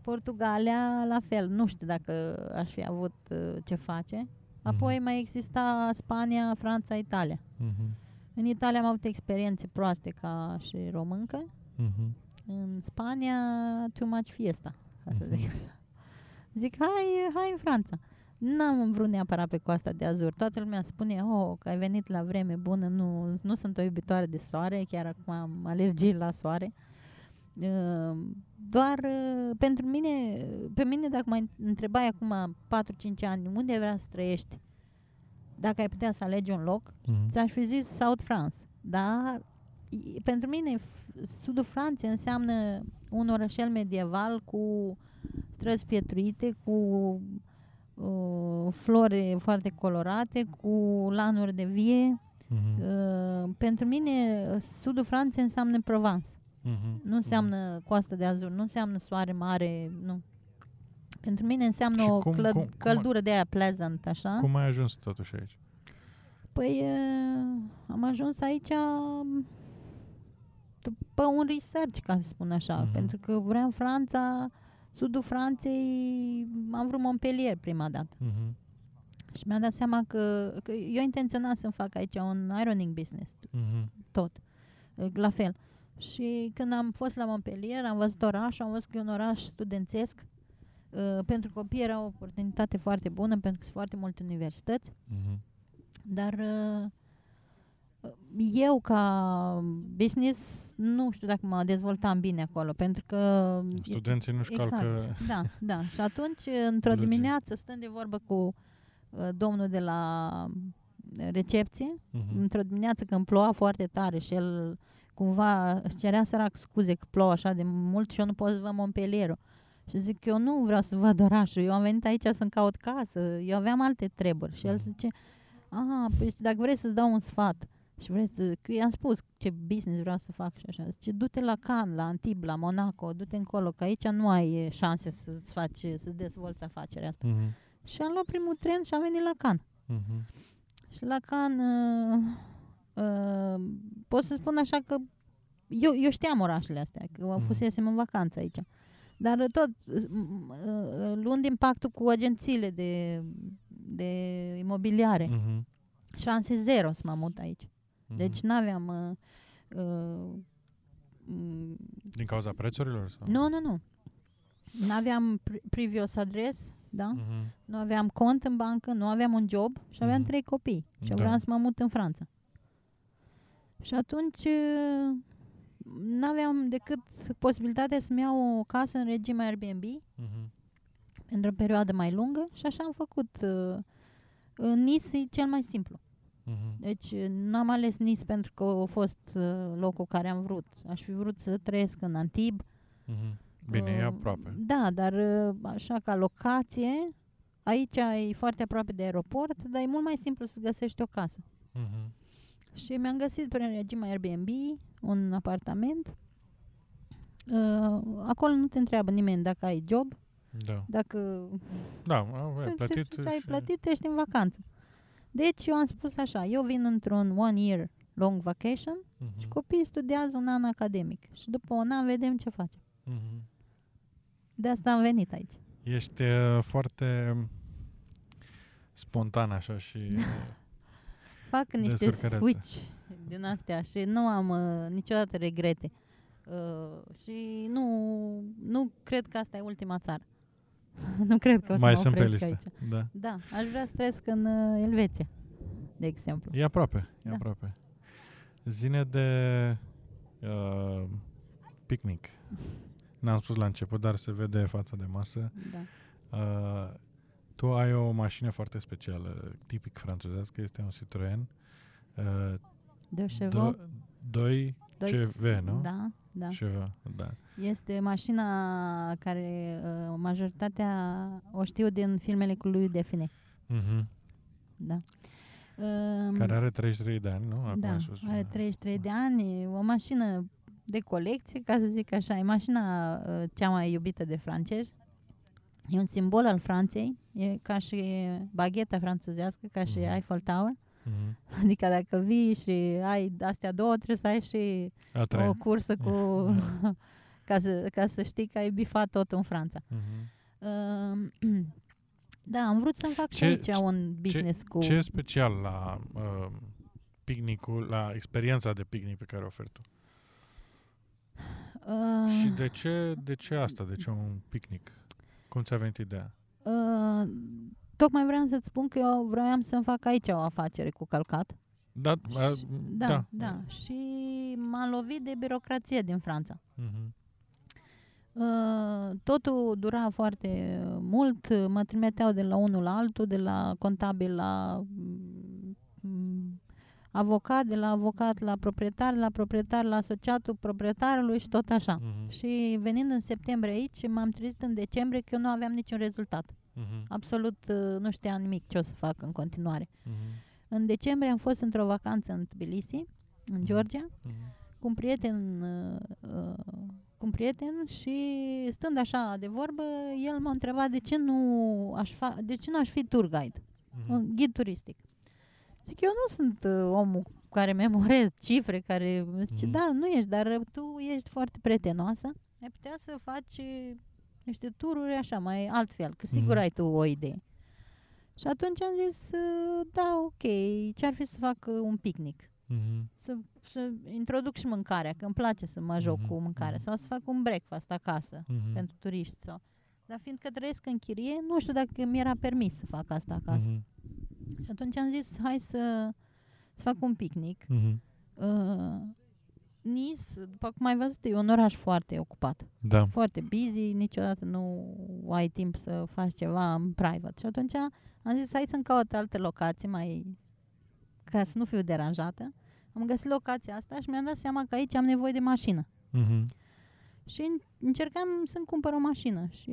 Portugalia, la fel. Nu știu dacă aș fi avut uh, ce face. Apoi uh-huh. mai exista Spania, Franța, Italia. Uh-huh. În Italia am avut experiențe proaste ca și româncă. Uh-huh. În Spania, too much fiesta, ca să uh-huh. zic așa. Zic, hai, hai în Franța. N-am vrut neapărat pe coasta de Azur. Toată lumea spune, oh, că ai venit la vreme bună, nu, nu sunt o iubitoare de soare, chiar acum am alergii la soare. Uh, doar uh, pentru mine, pe mine dacă mă întrebai acum 4-5 ani, unde vrea să trăiești? Dacă ai putea să alegi un loc, mm-hmm. ți-aș fi zis South France. Dar pentru mine sudul Franței înseamnă un orășel medieval cu străzi pietruite, cu uh, flori foarte colorate, cu lanuri de vie. Uh-huh. Uh, pentru mine, sudul Franței înseamnă Provence. Uh-huh. Nu înseamnă uh-huh. coastă de azur, nu înseamnă soare mare, nu. Pentru mine înseamnă și o cum, clă- cum, căldură cum, de aia pleasant, așa. Cum ai ajuns totuși aici? Păi uh, am ajuns aici după un research, ca să spun așa, uh-huh. pentru că vreau Franța, sudul Franței, am vrut Montpellier prima dată. Uh-huh. Și mi-am dat seama că, că eu intenționam să-mi fac aici un ironing business, uh-huh. tot, la fel. Și când am fost la Montpellier, am văzut orașul, am văzut că e un oraș studențesc, uh, pentru copii era o oportunitate foarte bună, pentru că sunt foarte multe universități, uh-huh. dar uh, eu ca business nu știu dacă mă dezvoltam bine acolo, pentru că... Studenții nu-și exact, calcă... Da, da. Și atunci, într-o dimineață, stând de vorbă cu uh, domnul de la recepție, uh-huh. într-o dimineață când ploua foarte tare și el cumva își cerea sărac scuze că plouă așa de mult și eu nu pot să văd Montpellierul. Și zic, eu nu vreau să văd orașul, eu am venit aici să-mi caut casă, eu aveam alte treburi. Și el zice, a, păi dacă vrei să-ți dau un sfat, și vreți să... Că i-am spus ce business vreau să fac și așa. Zice, du-te la Cannes, la Antibes, la Monaco, du-te încolo, că aici nu ai șanse să-ți faci, să-ți dezvolți afacerea asta. Uh-huh. Și am luat primul tren și am venit la Cannes. Uh-huh. Și la Cannes, uh, uh, pot să spun așa că eu, eu știam orașele astea, că uh-huh. fusesem în vacanță aici. Dar tot, uh, uh, luând impactul cu agențiile de, de imobiliare, uh-huh. șanse zero să mă mut aici. Mm-hmm. Deci n-aveam... Uh, uh, Din cauza prețurilor? Sau? Nu, nu, nu. N-aveam previous adres, da? Mm-hmm. Nu aveam cont în bancă, nu aveam un job și aveam mm-hmm. trei copii. Și da. vreau să mă mut în Franța. Și atunci uh, n-aveam decât posibilitatea să-mi iau o casă în regim Airbnb mm-hmm. pentru o perioadă mai lungă și așa am făcut. Uh, în Nice e cel mai simplu. Uh-huh. Deci n-am ales Nice pentru că a fost uh, locul care am vrut. Aș fi vrut să trăiesc în Antib. Uh-huh. Bine, uh, e aproape. Da, dar uh, așa ca locație, aici e foarte aproape de aeroport, dar e mult mai simplu să găsești o casă. Uh-huh. Și mi-am găsit prin regim Airbnb un apartament. Uh, acolo nu te întreabă nimeni dacă ai job. Da. Dacă da, ai plătit, ce, ce ai plătit, ești în vacanță. Deci eu am spus așa, eu vin într-un one year long vacation uh-huh. și copiii studiază un an academic și după un an vedem ce facem. Uh-huh. De asta am venit aici. Ești uh, foarte spontan așa și Fac niște switch din astea și nu am uh, niciodată regrete. Uh, și nu, nu cred că asta e ultima țară. nu cred că o să Mai mă sunt pe listă. aici. Da. da, aș vrea să trăiesc în uh, Elveția, de exemplu. E aproape, e da. aproape. Zine de uh, picnic. N-am spus la început, dar se vede fața de masă. Da. Uh, tu ai o mașină foarte specială, tipic franțuzească, este un Citroen. Uh, de Chevaux? 2 CV, nu? Da, da. Ceva, da. Este mașina care uh, majoritatea o știu din filmele cu lui Define. Uh-huh. Da. Um, care are 33 de ani, nu? Acum da, are 33 de ani, o mașină de colecție, ca să zic așa, e mașina uh, cea mai iubită de francezi. E un simbol al Franței, e ca și bagheta franțuzească, ca și mm. Eiffel Tower. Mm-hmm. Adică dacă vii și ai astea două, trebuie să ai și o cursă cu... ca, să, ca să știi că ai bifat tot în Franța. Mm-hmm. Uh, da, am vrut să-mi fac ce, aici un business ce, cu... Ce e special la uh, picnicul, la experiența de picnic pe care o oferi tu? Uh, și de ce, de ce asta? De ce un picnic? Cum ți-a venit ideea? Uh, tocmai vreau să-ți spun că eu vroiam să-mi fac aici o afacere cu călcat. Da, și, da, da, da. Și m-a lovit de birocrație din Franța. Uh-huh. Uh, totul dura foarte mult, mă trimiteau de la unul la altul, de la contabil la mm, avocat, de la avocat la proprietar, la proprietar la asociatul proprietarului și tot așa. Uh-huh. Și venind în septembrie aici, m-am trezit în decembrie că eu nu aveam niciun rezultat. Uh-huh. Absolut uh, nu știam nimic ce o să fac în continuare. Uh-huh. În decembrie am fost într-o vacanță în Tbilisi, în uh-huh. Georgia, uh-huh. cu un prieten uh, uh, cu un prieten și stând așa de vorbă, el m-a întrebat de ce nu aș, fa- de ce nu aș fi tour guide, uh-huh. un ghid turistic. Zic, eu nu sunt uh, omul care memorez cifre, care zice, mm. da, nu ești, dar tu ești foarte prietenoasă, ai putea să faci niște tururi așa, mai altfel, că sigur mm. ai tu o idee. Și atunci am zis, uh, da, ok, ce-ar fi să fac uh, un picnic? Mm-hmm. Să, să introduc și mâncarea, că îmi place să mă joc mm-hmm. cu mâncarea, mm-hmm. sau să fac un breakfast acasă mm-hmm. pentru turiști. Sau. Dar fiindcă trăiesc în chirie, nu știu dacă mi era permis să fac asta acasă. Mm-hmm. Și atunci am zis, hai să, să fac un picnic. Mm-hmm. Uh, Nis, după cum ai văzut, e un oraș foarte ocupat. Da. Foarte busy, niciodată nu ai timp să faci ceva în private. Și atunci am zis, hai să-mi caut alte locații mai... ca să nu fiu deranjată. Am găsit locația asta și mi-am dat seama că aici am nevoie de mașină. Mm-hmm. Și încercam să-mi cumpăr o mașină. Și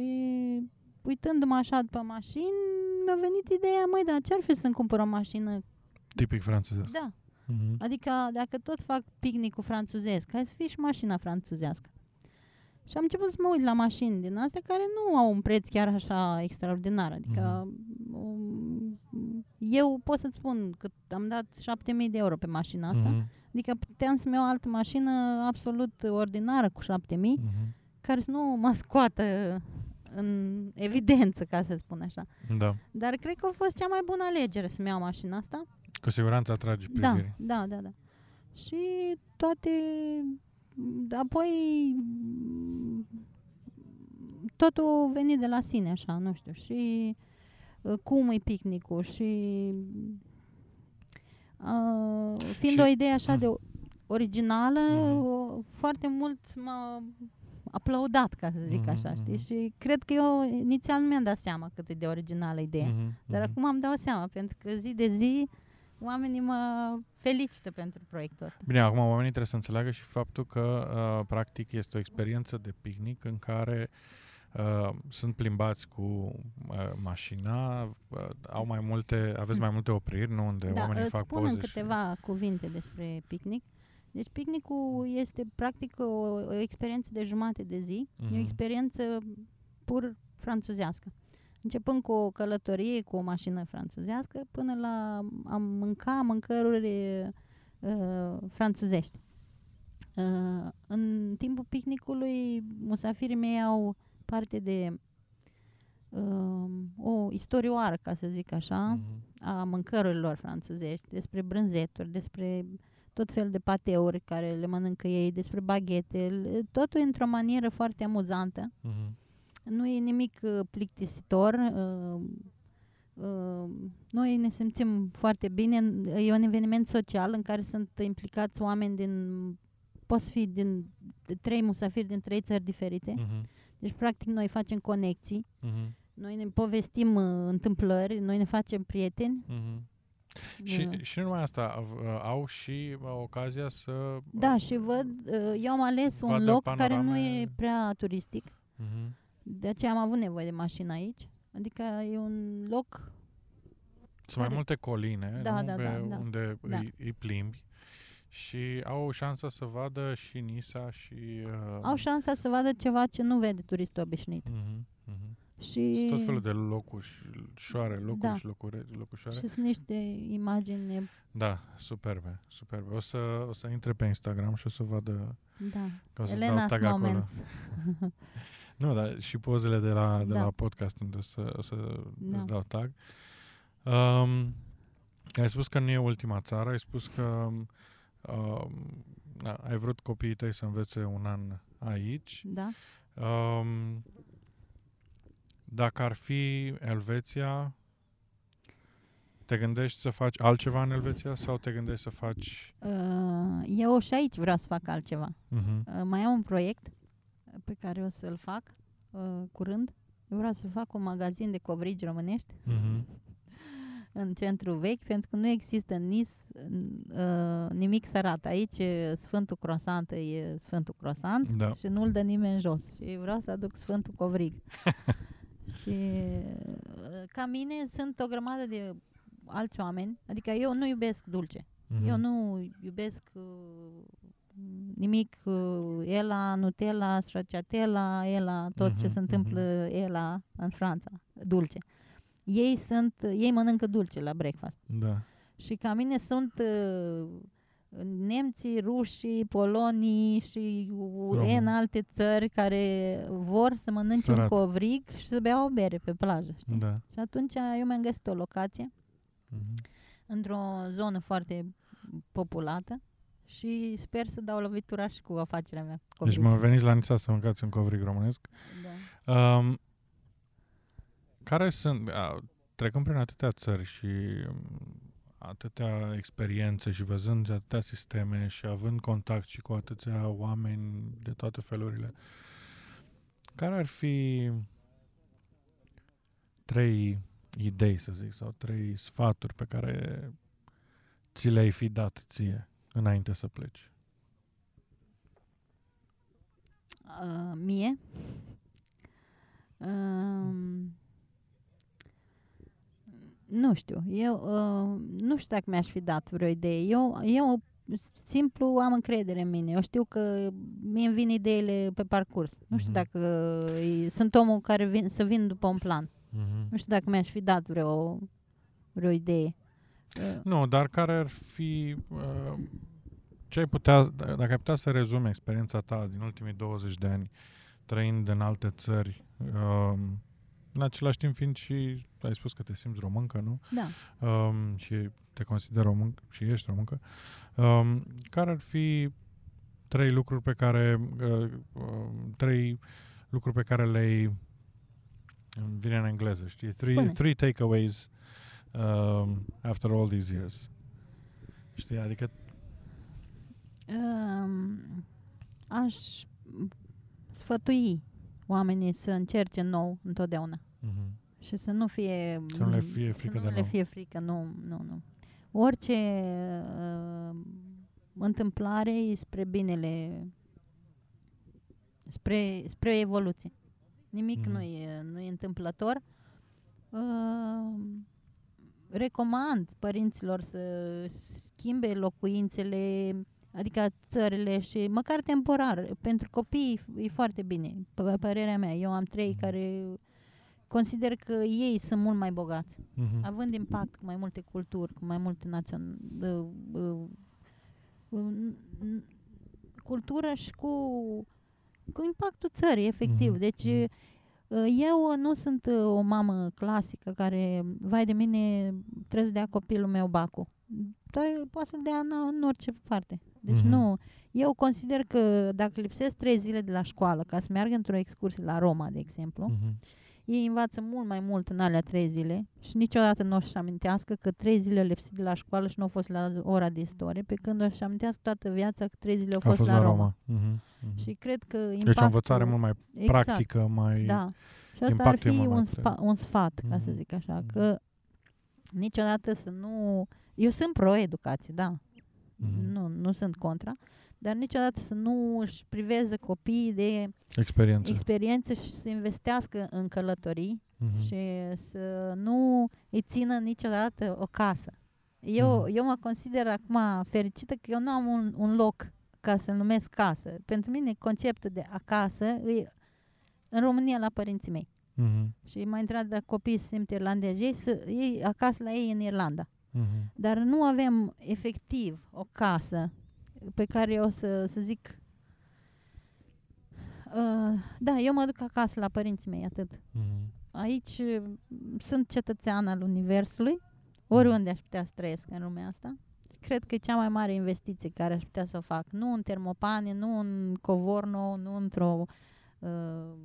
uitându-mă așa după mașini, mi-a venit ideea, mai da, ce-ar fi să-mi cumpăr o mașină? Tipic franțuzesc. Da. Uh-huh. Adică dacă tot fac picnicul franțuzesc, hai să fie și mașina franțuzească. Și am început să mă uit la mașini din astea care nu au un preț chiar așa extraordinar. Adică uh-huh. um, eu pot să-ți spun că am dat 7000 de euro pe mașina asta. Uh-huh. Adică puteam să-mi iau o altă mașină absolut ordinară cu 7000, uh-huh. care să nu mă scoată în evidență, ca să spun așa. Da. Dar cred că a fost cea mai bună alegere să-mi iau mașina asta. Cu siguranță atrage privire. Da, da, da, da. Și toate... Apoi totul a venit de la sine, așa, nu știu, și uh, cum e picnicul și uh, fiind și... o idee așa de originală, mm-hmm. foarte mult m-a aplaudat, ca să zic mm-hmm, așa, știi? Mm-hmm. Și cred că eu inițial nu mi-am dat seama cât e de originală ideea. Mm-hmm, Dar mm-hmm. acum am dat seama, pentru că zi de zi oamenii mă felicită pentru proiectul ăsta. Bine, acum oamenii trebuie să înțeleagă și faptul că, uh, practic, este o experiență de picnic în care uh, sunt plimbați cu uh, mașina, uh, au mai multe, aveți mai multe opriri, nu? Unde da, oamenii fac poze în câteva și... cuvinte despre picnic. Deci picnicul este practic o, o experiență de jumate de zi, mm-hmm. e o mhm. experiență pur franțuzească. Începând cu o călătorie cu o mașină franțuzească până la a mânca mâncăruri uh, franțuzești. Uh, în timpul picnicului, musafirii mei au parte de uh, o istorioară, ca să zic așa, mm-hmm. a mâncărurilor franțuzești, despre brânzeturi, despre tot fel de pateuri care le mănâncă ei, despre baghete, totul într-o manieră foarte amuzantă. Uh-huh. Nu e nimic uh, plictisitor. Uh, uh, noi ne simțim foarte bine. E un eveniment social în care sunt implicați oameni din poți fi din de trei musafiri din trei țări diferite. Uh-huh. Deci, practic, noi facem conexii. Uh-huh. Noi ne povestim uh, întâmplări, noi ne facem prieteni. Uh-huh. Și, mm. și nu numai asta, au și ocazia să... Da, și văd, uh, eu am ales un loc panorame... care nu e prea turistic. Mm-hmm. De aceea am avut nevoie de mașină aici. Adică e un loc... Sunt care... mai multe coline da, da, da, da, unde da. Îi, îi plimbi și au șansa să vadă și Nisa și... Uh... Au șansa să vadă ceva ce nu vede turistul obișnuit. Mm-hmm. Mm-hmm. Și... Sunt tot felul de locușoare, locuri da. și locure, locușoare. Și sunt niște imagini... Da, superbe, superbe. O să, o să intre pe Instagram și o să vadă... Da, că o să Elena's tag Moments. nu, dar și pozele de la, de da. la podcast unde o să, o să da. îți dau tag. Um, ai spus că nu e ultima țară, ai spus că um, ai vrut copiii tăi să învețe un an aici. Da. Um, dacă ar fi Elveția, te gândești să faci altceva în Elveția sau te gândești să faci... Uh, eu și aici vreau să fac altceva. Uh-huh. Uh, mai am un proiect pe care o să-l fac uh, curând. Eu vreau să fac un magazin de covrigi românești uh-huh. în centru vechi, pentru că nu există nis, uh, nimic sărat. Aici Sfântul Croissant e Sfântul Croissant da. și nu-l dă nimeni jos. Și vreau să aduc Sfântul Covrig. Și uh, ca mine sunt o grămadă de alți oameni, adică eu nu iubesc dulce. Mm-hmm. Eu nu iubesc uh, nimic, uh, Ela, Nutella, stracciatella, Ela, tot mm-hmm, ce se întâmplă mm-hmm. Ela în Franța, dulce. Ei sunt, ei mănâncă dulce la breakfast. Da. Și ca mine sunt uh, nemții, rușii, polonii și în alte țări care vor să mănânce Sărat. un covrig și să bea o bere pe plajă. Știi? Da. Și atunci eu mi-am găsit o locație uh-huh. într-o zonă foarte populată și sper să dau lovituraș și cu afacerea mea. Deci mă veniți la Nisa să mâncați un covrig românesc. Da. Um, care sunt, uh, trecând prin atâtea țări și atâtea experiențe și văzând atâtea sisteme și având contact și cu atâția oameni de toate felurile, care ar fi trei idei, să zic, sau trei sfaturi pe care ți le-ai fi dat ție înainte să pleci? Uh, mie? Uh, nu știu, eu uh, nu știu dacă mi-aș fi dat vreo idee. Eu, eu simplu am încredere în mine. Eu știu că mi vin ideile pe parcurs. Nu știu mm-hmm. dacă uh, sunt omul care vin, să vin după un plan. Mm-hmm. Nu știu dacă mi-aș fi dat vreo, vreo idee. Uh. Nu, dar care ar fi... Uh, ce ai putea, dacă ai putea să rezumi experiența ta din ultimii 20 de ani trăind în alte țări, uh, în același timp fiind și, ai spus că te simți româncă, nu? Da. Um, și te consider româncă și ești româncă. Um, care ar fi trei lucruri pe care uh, uh, trei lucruri pe care le vine în engleză, știi? Three, three takeaways um, after all these years. Știi? Adică um, aș sfătui oamenii să încerce nou întotdeauna. Mm-hmm. Și să nu fie... Să nu le fie frică să nu de le fie frică, nu, nu, nu. Orice uh, întâmplare e spre binele, spre, spre evoluție. Nimic mm. nu, e, nu e întâmplător. Uh, recomand părinților să schimbe locuințele, adică țările și măcar temporar. Pentru copii e foarte bine, pe părerea mea. Eu am trei mm. care consider că ei sunt mult mai bogați, uh-huh. având impact cu mai multe culturi, cu mai multe națiuni, uh, uh, uh, cultură și cu, cu impactul țării, efectiv. Uh-huh. Deci uh, eu nu sunt uh, o mamă clasică care, vai de mine, trebuie să dea copilul meu bacul. Dar poate să-l dea în, în orice parte. Deci uh-huh. nu. Eu consider că dacă lipsesc trei zile de la școală ca să meargă într-o excursie la Roma, de exemplu, uh-huh ei învață mult mai mult în alea trei zile și niciodată nu o să-și amintească că trei zile lipsit de la școală și nu au fost la ora de istorie, pe când o să-și amintească toată viața că trei zile au fost, fost la, la Roma. Roma. Uh-huh, uh-huh. Și cred că impactul... Deci o învățare mult mai exact, practică, mai... Da. Și asta ar fi un, spa, un sfat, ca uh-huh. să zic așa, uh-huh. că niciodată să nu... Eu sunt pro-educație, da. Uh-huh. Nu, nu sunt contra, dar niciodată să nu își priveze copiii de experiență, experiență și să investească în călătorii uh-huh. și să nu îi țină niciodată o casă. Eu, uh-huh. eu mă consider acum fericită că eu nu am un, un loc ca să-l numesc casă. Pentru mine conceptul de acasă e în România la părinții mei. Uh-huh. Și m-a întrebat dacă copiii se simt irlandezi. Ei, să, ei acasă la ei în Irlanda. Uh-huh. Dar nu avem efectiv o casă pe care eu să, să zic uh, da, eu mă duc acasă la părinții mei, atât. Uh-huh. Aici uh, sunt cetățean al Universului, oriunde aș putea să trăiesc în lumea asta. Cred că e cea mai mare investiție care aș putea să o fac. Nu în termopane, nu în covorno, nu într-o uh, uh,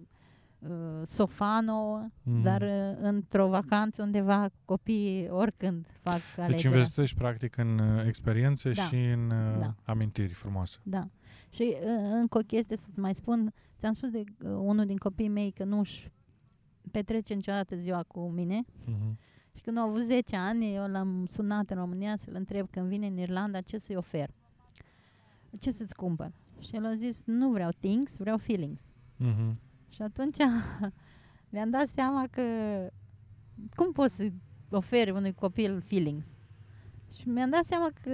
sofano, mm. dar uh, într-o vacanță undeva copiii oricând fac alegerea. Deci investești practic în uh, experiențe da. și în uh, da. amintiri frumoase. Da. Și uh, încă o chestie să-ți mai spun, ți-am spus de uh, unul din copiii mei că nu-și petrece niciodată ziua cu mine. Mm-hmm. Și când au avut 10 ani, eu l-am sunat în România să-l întreb când vine în Irlanda ce să-i ofer. Ce să-ți cumpăr? Și el a zis, nu vreau things, vreau feelings. Mm-hmm. Și atunci mi-am dat seama că cum poți să oferi unui copil feelings? Și mi-am dat seama că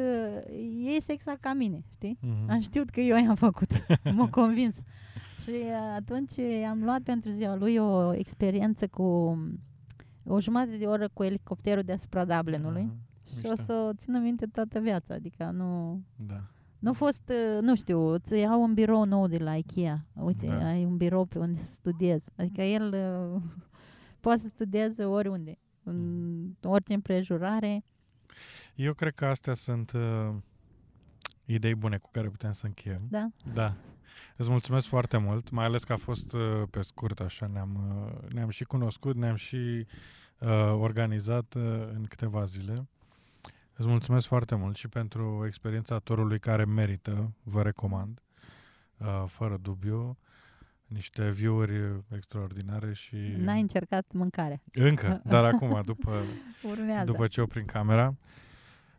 e exact ca mine, știi? Mm-hmm. Am știut că eu i-am făcut. M-a convins. Și atunci am luat pentru ziua lui o experiență cu o jumătate de oră cu elicopterul deasupra Dublinului. Mm-hmm. Și o să o țină minte toată viața. Adică nu... Da. Nu a fost, nu știu, îți iau un birou nou de la Ikea. Uite, da. ai un birou pe unde studiez. Adică el uh, poate să studieze oriunde, în mm. orice împrejurare. Eu cred că astea sunt uh, idei bune cu care putem să încheiem. Da? Da. Îți mulțumesc foarte mult, mai ales că a fost uh, pe scurt așa, ne-am, uh, ne-am și cunoscut, ne-am și uh, organizat uh, în câteva zile. Îți mulțumesc foarte mult și pentru experiența torului care merită, vă recomand, uh, fără dubiu, niște view-uri extraordinare și... N-ai încercat mâncare. Încă, dar acum, după, Urmează. după ce oprim camera.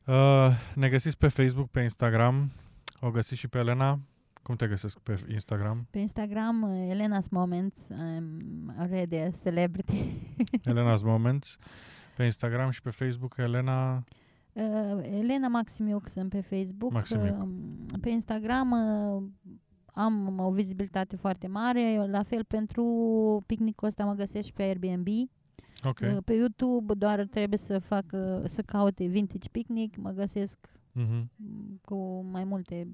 Uh, ne găsiți pe Facebook, pe Instagram, o găsiți și pe Elena. Cum te găsesc pe Instagram? Pe Instagram, uh, Elena's Moments, I'm already a celebrity. Elena's Moments. Pe Instagram și pe Facebook, Elena... Uh, Elena Maximiuc sunt pe Facebook. Maximiuc. Uh, pe Instagram uh, am o vizibilitate foarte mare. La fel pentru picnicul ăsta mă găsesc și pe Airbnb. Okay. Uh, pe YouTube doar trebuie să fac, uh, să caute Vintage Picnic, mă găsesc uh-huh. cu mai multe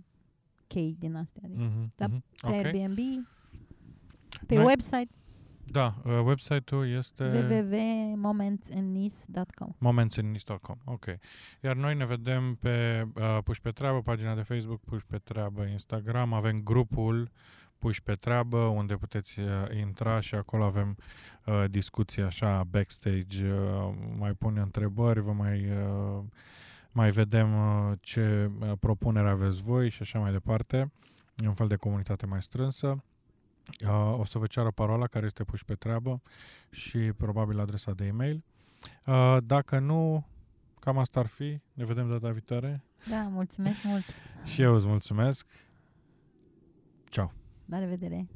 chei din astea. Adică. Uh-huh, da, uh-huh. Pe okay. Airbnb, pe Noi, website. Da, uh, website-ul este www.momentsandnis.com momentsandnis.com, ok. Iar noi ne vedem pe uh, Puși pe treabă, pagina de Facebook, Puși pe treabă, Instagram, avem grupul Puși pe treabă, unde puteți uh, intra și acolo avem uh, discuții așa backstage, uh, mai pune întrebări, vă mai... Uh, mai vedem uh, ce uh, propunere aveți voi și așa mai departe. E un fel de comunitate mai strânsă. Uh, o să vă ceară parola care este puși pe treabă și probabil adresa de e-mail. Dacă nu, cam asta ar fi. Ne vedem data viitoare. Da, mulțumesc mult. și eu îți mulțumesc. Ciao. La revedere.